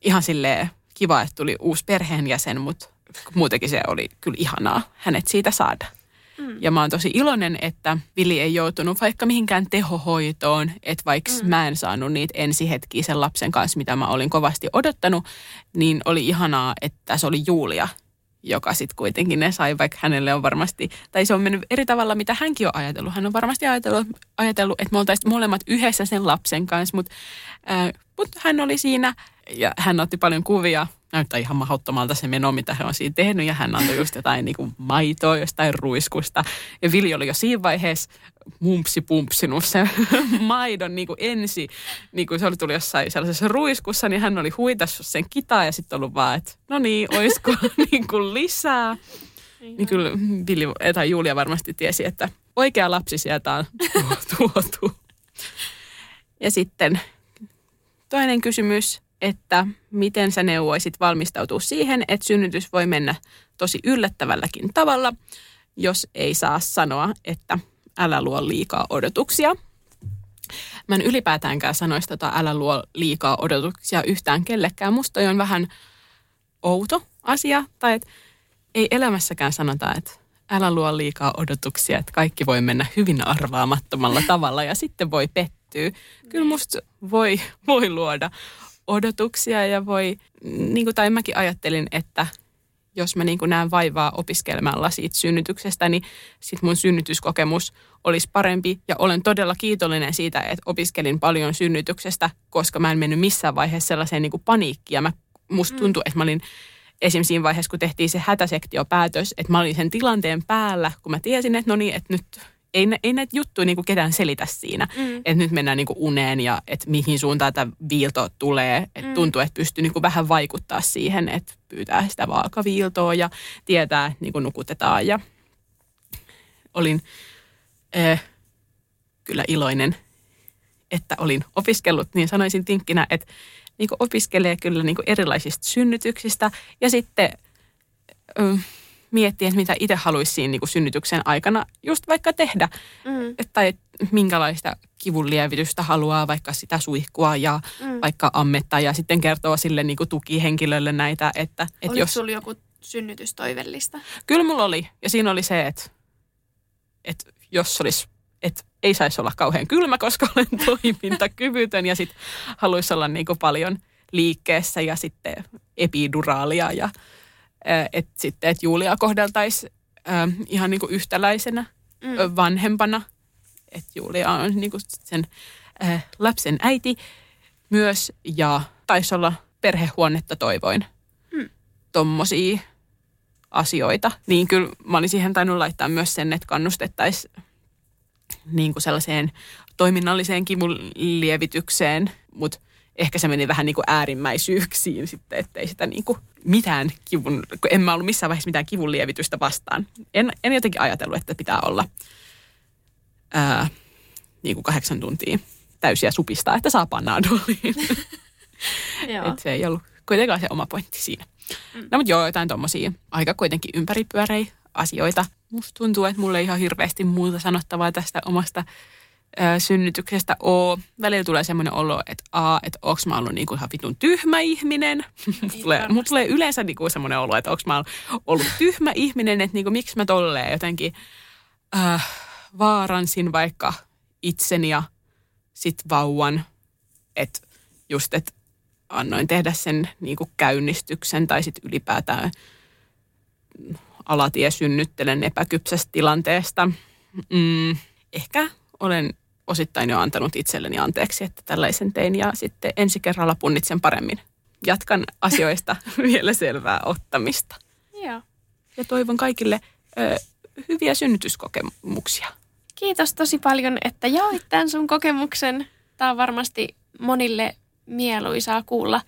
ihan silleen kiva, että tuli uusi perheenjäsen, mutta muutenkin se oli kyllä ihanaa hänet siitä saada. Mm. Ja mä oon tosi iloinen, että Vili ei joutunut vaikka mihinkään tehohoitoon, että vaikka mm. mä en saanut niitä ensihetkiä sen lapsen kanssa, mitä mä olin kovasti odottanut, niin oli ihanaa, että se oli Julia, joka sitten kuitenkin ne sai, vaikka hänelle on varmasti, tai se on mennyt eri tavalla, mitä hänkin on ajatellut. Hän on varmasti ajatellut, ajatellut että me oltaisiin molemmat yhdessä sen lapsen kanssa, mutta äh, mut hän oli siinä ja hän otti paljon kuvia. Näyttää ihan mahdottomalta se meno, mitä hän on siinä tehnyt. Ja hän antoi just jotain niin kuin maitoa jostain ruiskusta. Ja Vili oli jo siinä vaiheessa mumpsi pumpsinut sen <laughs> maidon niin kuin ensi. Niin kuin se oli tullut jossain sellaisessa ruiskussa, niin hän oli huitassut sen kitaa ja sitten ollut vaan, että no niin, oisko <laughs> niin kuin lisää. Niin kyllä Vili tai Julia varmasti tiesi, että oikea lapsi sieltä on <laughs> tuotu. Ja sitten toinen kysymys, että miten sä neuvoisit valmistautua siihen, että synnytys voi mennä tosi yllättävälläkin tavalla, jos ei saa sanoa, että älä luo liikaa odotuksia. Mä en ylipäätäänkään sanoisi tota älä luo liikaa odotuksia yhtään kellekään. Musta on vähän outo asia, tai että ei elämässäkään sanota, että älä luo liikaa odotuksia, että kaikki voi mennä hyvin arvaamattomalla tavalla ja sitten voi pettyä. Kyllä musta voi, <laughs> voi luoda odotuksia ja voi, niin kuin, tai mäkin ajattelin, että jos mä niin kuin näen vaivaa opiskelemalla siitä synnytyksestä, niin sit mun synnytyskokemus olisi parempi. Ja olen todella kiitollinen siitä, että opiskelin paljon synnytyksestä, koska mä en mennyt missään vaiheessa sellaiseen niin kuin paniikkiin. Ja mä, musta tuntui, että mä olin esimerkiksi siinä vaiheessa, kun tehtiin se hätäsektiopäätös, että mä olin sen tilanteen päällä, kun mä tiesin, että no niin, että nyt ei, ei näitä juttuja niin kuin ketään selitä siinä. Mm. Että nyt mennään niin kuin uneen ja että mihin suuntaan tämä viilto tulee. Että Mm. tuntuu, että pystyy niin kuin vähän vaikuttaa siihen, että pyytää sitä vaakaviiltoa ja tietää, että niin kuin nukutetaan. Ja olin äh, kyllä iloinen, että olin opiskellut, niin sanoisin tinkkinä, että niin kuin opiskelee kyllä niin kuin erilaisista synnytyksistä ja sitten ö, miettiä, mitä itse haluaisi siinä niin kuin synnytyksen aikana just vaikka tehdä. Mm. Et- Tai et minkälaista kivun lievitystä haluaa, vaikka sitä suihkua ja Mm. vaikka ammettaa ja sitten kertoo sille niin kuin tukihenkilölle näitä, että, että Oliko jos... sulla joku synnytystoivellista? Kyllä mulla oli. Ja siinä oli se, että, että jos olisi, että ei saisi olla kauhean kylmä, koska <laughs> olen toimintakyvytön ja sitten haluaisi olla niin kuin paljon liikkeessä ja sitten epiduraalia ja että sitten, että Julia kohdeltaisiin ihan niin kuin yhtäläisenä Mm. vanhempana. Että Julia on niin kuin sen lapsen äiti myös ja taisi olla perhehuonetta toivoin. Mm. Tommosia asioita. Niin kyllä mä olin siihen tainnut laittaa myös sen, että kannustettaisiin niin kuin sellaiseen toiminnalliseen kivun lievitykseen, mutta ehkä se meni vähän niin kuin äärimmäisyyksiin sitten, ettei sitä niin kuin mitään kivun, en mä ollut missään vaiheessa mitään kivun lievitystä vastaan. En, en jotenkin ajatellut, että pitää olla ää, niin kuin kahdeksan tuntia täysiä supistaa, että saa panadoliin. <laughs> että se ei ollut kuitenkaan se oma pointti siinä. Mm. No mutta joo, jotain tommosia aika kuitenkin ympäripyöreitä asioita. Musta tuntuu, että mulle ei ihan hirveästi muuta sanottavaa tästä omasta synnytyksestä oo. Välillä tulee semmoinen olo, että a, että onks mä ollut niinku ihan vitun tyhmä ihminen. <laughs> Mulla tulee, mut tulee yleensä niinku semmoinen olo, että onks mä ollut tyhmä ihminen, että niinku, miksi mä tolleen jotenkin ö, vaaransin vaikka itseni ja sit vauvan. Että just, että annoin tehdä sen niin kuin käynnistyksen tai sitten ylipäätään alatie synnyttelen epäkypsästä tilanteesta. Mm, ehkä olen osittain jo antanut itselleni anteeksi, että tällaisen tein ja sitten ensi kerralla punnitsen paremmin. Jatkan asioista <laughs> vielä selvää ottamista. Joo. Ja toivon kaikille ö, hyviä synnytyskokemuksia. Kiitos tosi paljon, että jaoit tämän sun kokemuksen. Tämä on varmasti monille mieluisaa kuulla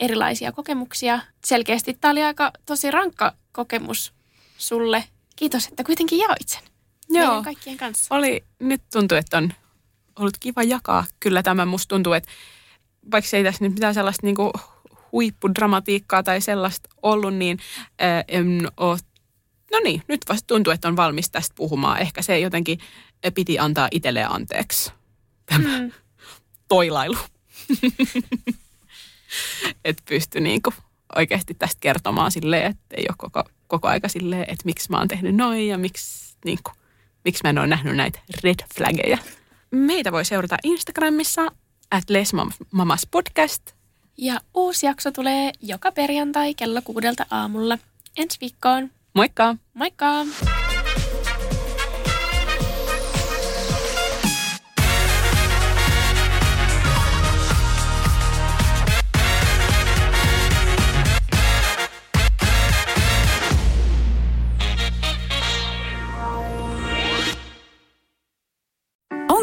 erilaisia kokemuksia. Selkeästi tämä oli aika tosi rankka kokemus sulle. Kiitos, että kuitenkin jaoit sen. Joo. kaikkien kanssa. Oli, nyt tuntuu, että on ollut kiva jakaa. Kyllä tämä musta tuntuu, että vaikka se ei tässä nyt mitään sellaista niin huippudramatiikkaa tai sellaista ollut, niin ää, en ole No niin, nyt vasta tuntuu, että on valmis tästä puhumaan. Ehkä se jotenkin piti antaa itselleen anteeksi. Tämä mm. <laughs> toilailu. <laughs> että pysty niinku oikeasti tästä kertomaan silleen, että ei ole koko, koko aika silleen, että miksi mä oon tehnyt noin ja miksi, niinku, miksi mä en ole nähnyt näitä red flaggeja. Meitä voi seurata Instagramissa at Mamas Podcast. Ja uusi jakso tulee joka perjantai kello kuudelta aamulla. Ensi viikkoon. Moikka! Moikka!